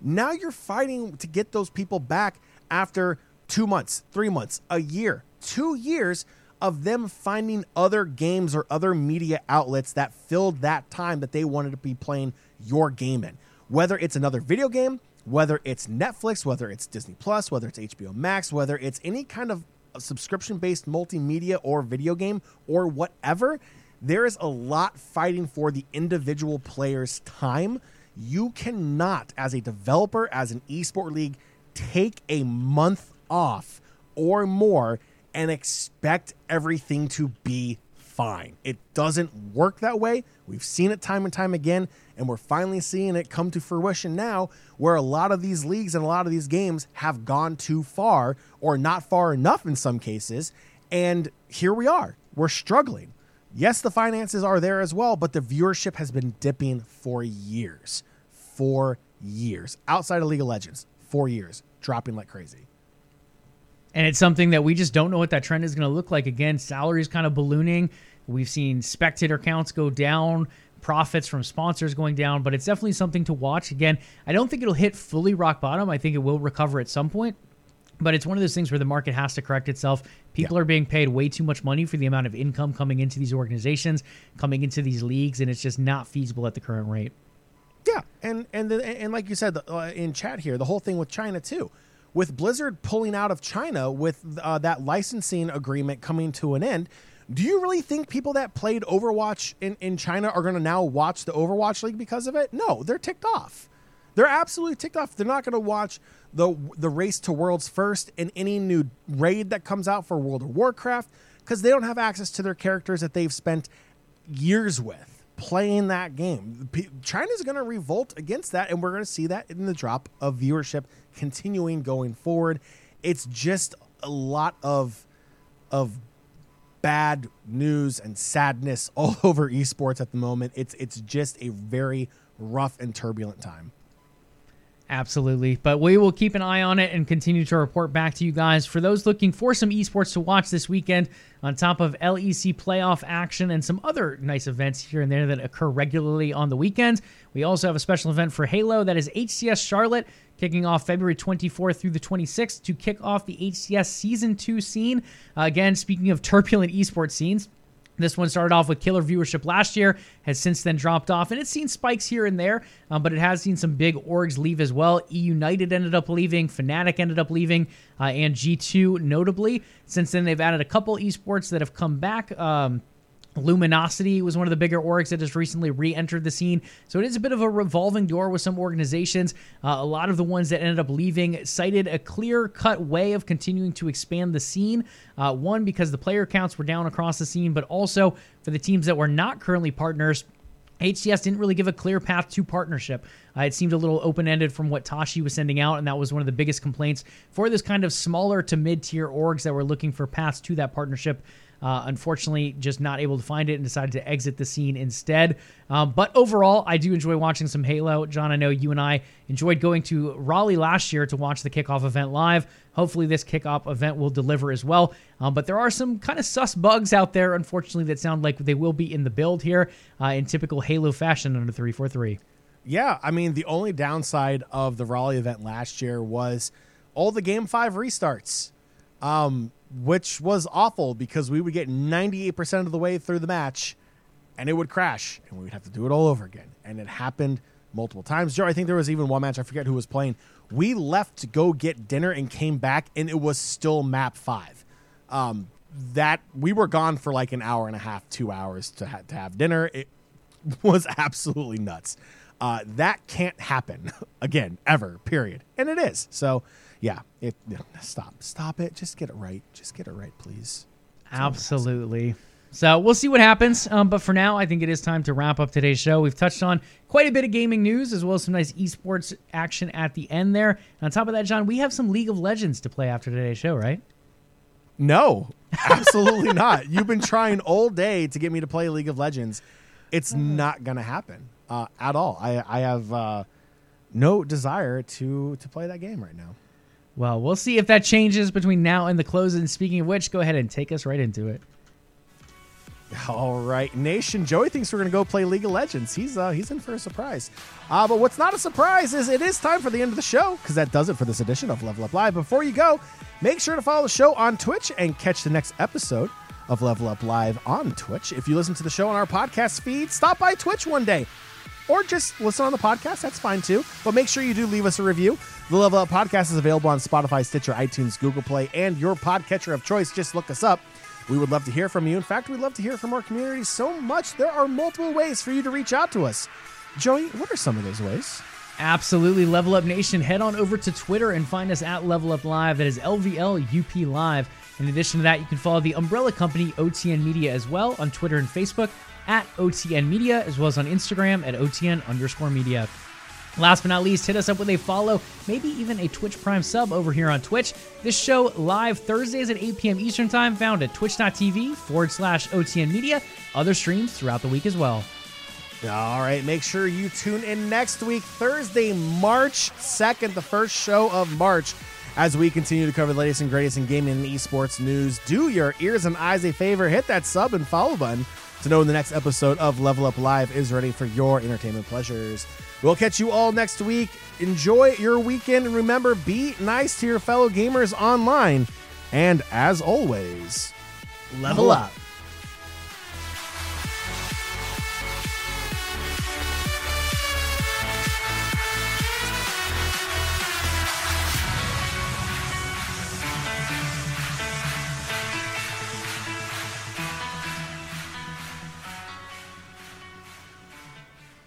Now you're fighting to get those people back after two months, three months, a year, two years of them finding other games or other media outlets that filled that time that they wanted to be playing your game in. Whether it's another video game, whether it's Netflix, whether it's Disney Plus, whether it's HBO Max, whether it's any kind of subscription based multimedia or video game or whatever, there is a lot fighting for the individual player's time. You cannot, as a developer, as an esport league, take a month off or more and expect everything to be fine. It doesn't work that way. We've seen it time and time again, and we're finally seeing it come to fruition now where a lot of these leagues and a lot of these games have gone too far or not far enough in some cases. And here we are. We're struggling. Yes, the finances are there as well, but the viewership has been dipping for years. For years. Outside of League of Legends, four years, dropping like crazy and it's something that we just don't know what that trend is going to look like. Again, salaries kind of ballooning. We've seen spectator counts go down, profits from sponsors going down, but it's definitely something to watch. Again, I don't think it'll hit fully rock bottom. I think it will recover at some point. But it's one of those things where the market has to correct itself. People yeah. are being paid way too much money for the amount of income coming into these organizations, coming into these leagues, and it's just not feasible at the current rate. Yeah, and and the, and like you said uh, in chat here, the whole thing with China too with Blizzard pulling out of China with uh, that licensing agreement coming to an end, do you really think people that played Overwatch in, in China are going to now watch the Overwatch League because of it? No, they're ticked off. They're absolutely ticked off. They're not going to watch the the race to worlds first in any new raid that comes out for World of Warcraft because they don't have access to their characters that they've spent years with playing that game. China's going to revolt against that, and we're going to see that in the drop of viewership continuing going forward. It's just a lot of of bad news and sadness all over esports at the moment. It's it's just a very rough and turbulent time. Absolutely. But we will keep an eye on it and continue to report back to you guys. For those looking for some esports to watch this weekend, on top of LEC playoff action and some other nice events here and there that occur regularly on the weekends, we also have a special event for Halo that is HCS Charlotte kicking off February 24th through the 26th to kick off the HCS Season 2 scene. Uh, again, speaking of turbulent esports scenes, this one started off with killer viewership last year, has since then dropped off, and it's seen spikes here and there, uh, but it has seen some big orgs leave as well. E United ended up leaving, Fnatic ended up leaving, uh, and G2 notably. Since then, they've added a couple esports that have come back. Um, Luminosity was one of the bigger orgs that has recently re entered the scene. So it is a bit of a revolving door with some organizations. Uh, a lot of the ones that ended up leaving cited a clear cut way of continuing to expand the scene. Uh, one, because the player counts were down across the scene, but also for the teams that were not currently partners. HCS didn't really give a clear path to partnership. Uh, it seemed a little open ended from what Tashi was sending out, and that was one of the biggest complaints for this kind of smaller to mid tier orgs that were looking for paths to that partnership. Uh, unfortunately, just not able to find it and decided to exit the scene instead. Um, but overall, I do enjoy watching some Halo. John, I know you and I enjoyed going to Raleigh last year to watch the kickoff event live. Hopefully, this kickoff event will deliver as well. Um, but there are some kind of sus bugs out there, unfortunately, that sound like they will be in the build here uh, in typical Halo fashion under 343. Yeah, I mean, the only downside of the Raleigh event last year was all the Game 5 restarts. Um, which was awful because we would get 98% of the way through the match and it would crash and we would have to do it all over again. And it happened multiple times. Joe, I think there was even one match, I forget who was playing. We left to go get dinner and came back, and it was still map five. Um, that we were gone for like an hour and a half, two hours to, ha- to have dinner. It was absolutely nuts. Uh, that can't happen again, ever, period. And it is. So, yeah, it, stop. Stop it. Just get it right. Just get it right, please. Absolutely. So we'll see what happens. Um, but for now, I think it is time to wrap up today's show. We've touched on quite a bit of gaming news as well as some nice esports action at the end there. And on top of that, John, we have some League of Legends to play after today's show, right? No, absolutely not. You've been trying all day to get me to play League of Legends. It's not going to happen uh, at all. I, I have uh, no desire to to play that game right now. Well, we'll see if that changes between now and the close. And speaking of which, go ahead and take us right into it. All right, Nation. Joey thinks we're going to go play League of Legends. He's uh, he's in for a surprise. Uh, but what's not a surprise is it is time for the end of the show because that does it for this edition of Level Up Live. Before you go, make sure to follow the show on Twitch and catch the next episode of Level Up Live on Twitch. If you listen to the show on our podcast feed, stop by Twitch one day or just listen on the podcast. That's fine too. But make sure you do leave us a review. The Level Up Podcast is available on Spotify, Stitcher, iTunes, Google Play, and your podcatcher of choice. Just look us up. We would love to hear from you. In fact, we'd love to hear from our community so much. There are multiple ways for you to reach out to us. Joey, what are some of those ways? Absolutely. Level Up Nation, head on over to Twitter and find us at Level Up Live. That is LVLUP Live. In addition to that, you can follow the umbrella company OTN Media as well on Twitter and Facebook at OTN Media, as well as on Instagram at OTN underscore media. Last but not least, hit us up with a follow, maybe even a Twitch Prime sub over here on Twitch. This show live Thursdays at 8 p.m. Eastern Time, found at twitch.tv forward slash OTN Media. Other streams throughout the week as well. All right, make sure you tune in next week, Thursday, March 2nd, the first show of March, as we continue to cover the latest and greatest in gaming and esports news. Do your ears and eyes a favor, hit that sub and follow button to know when the next episode of Level Up Live is ready for your entertainment pleasures. We'll catch you all next week. Enjoy your weekend. And remember, be nice to your fellow gamers online. And as always, Level up.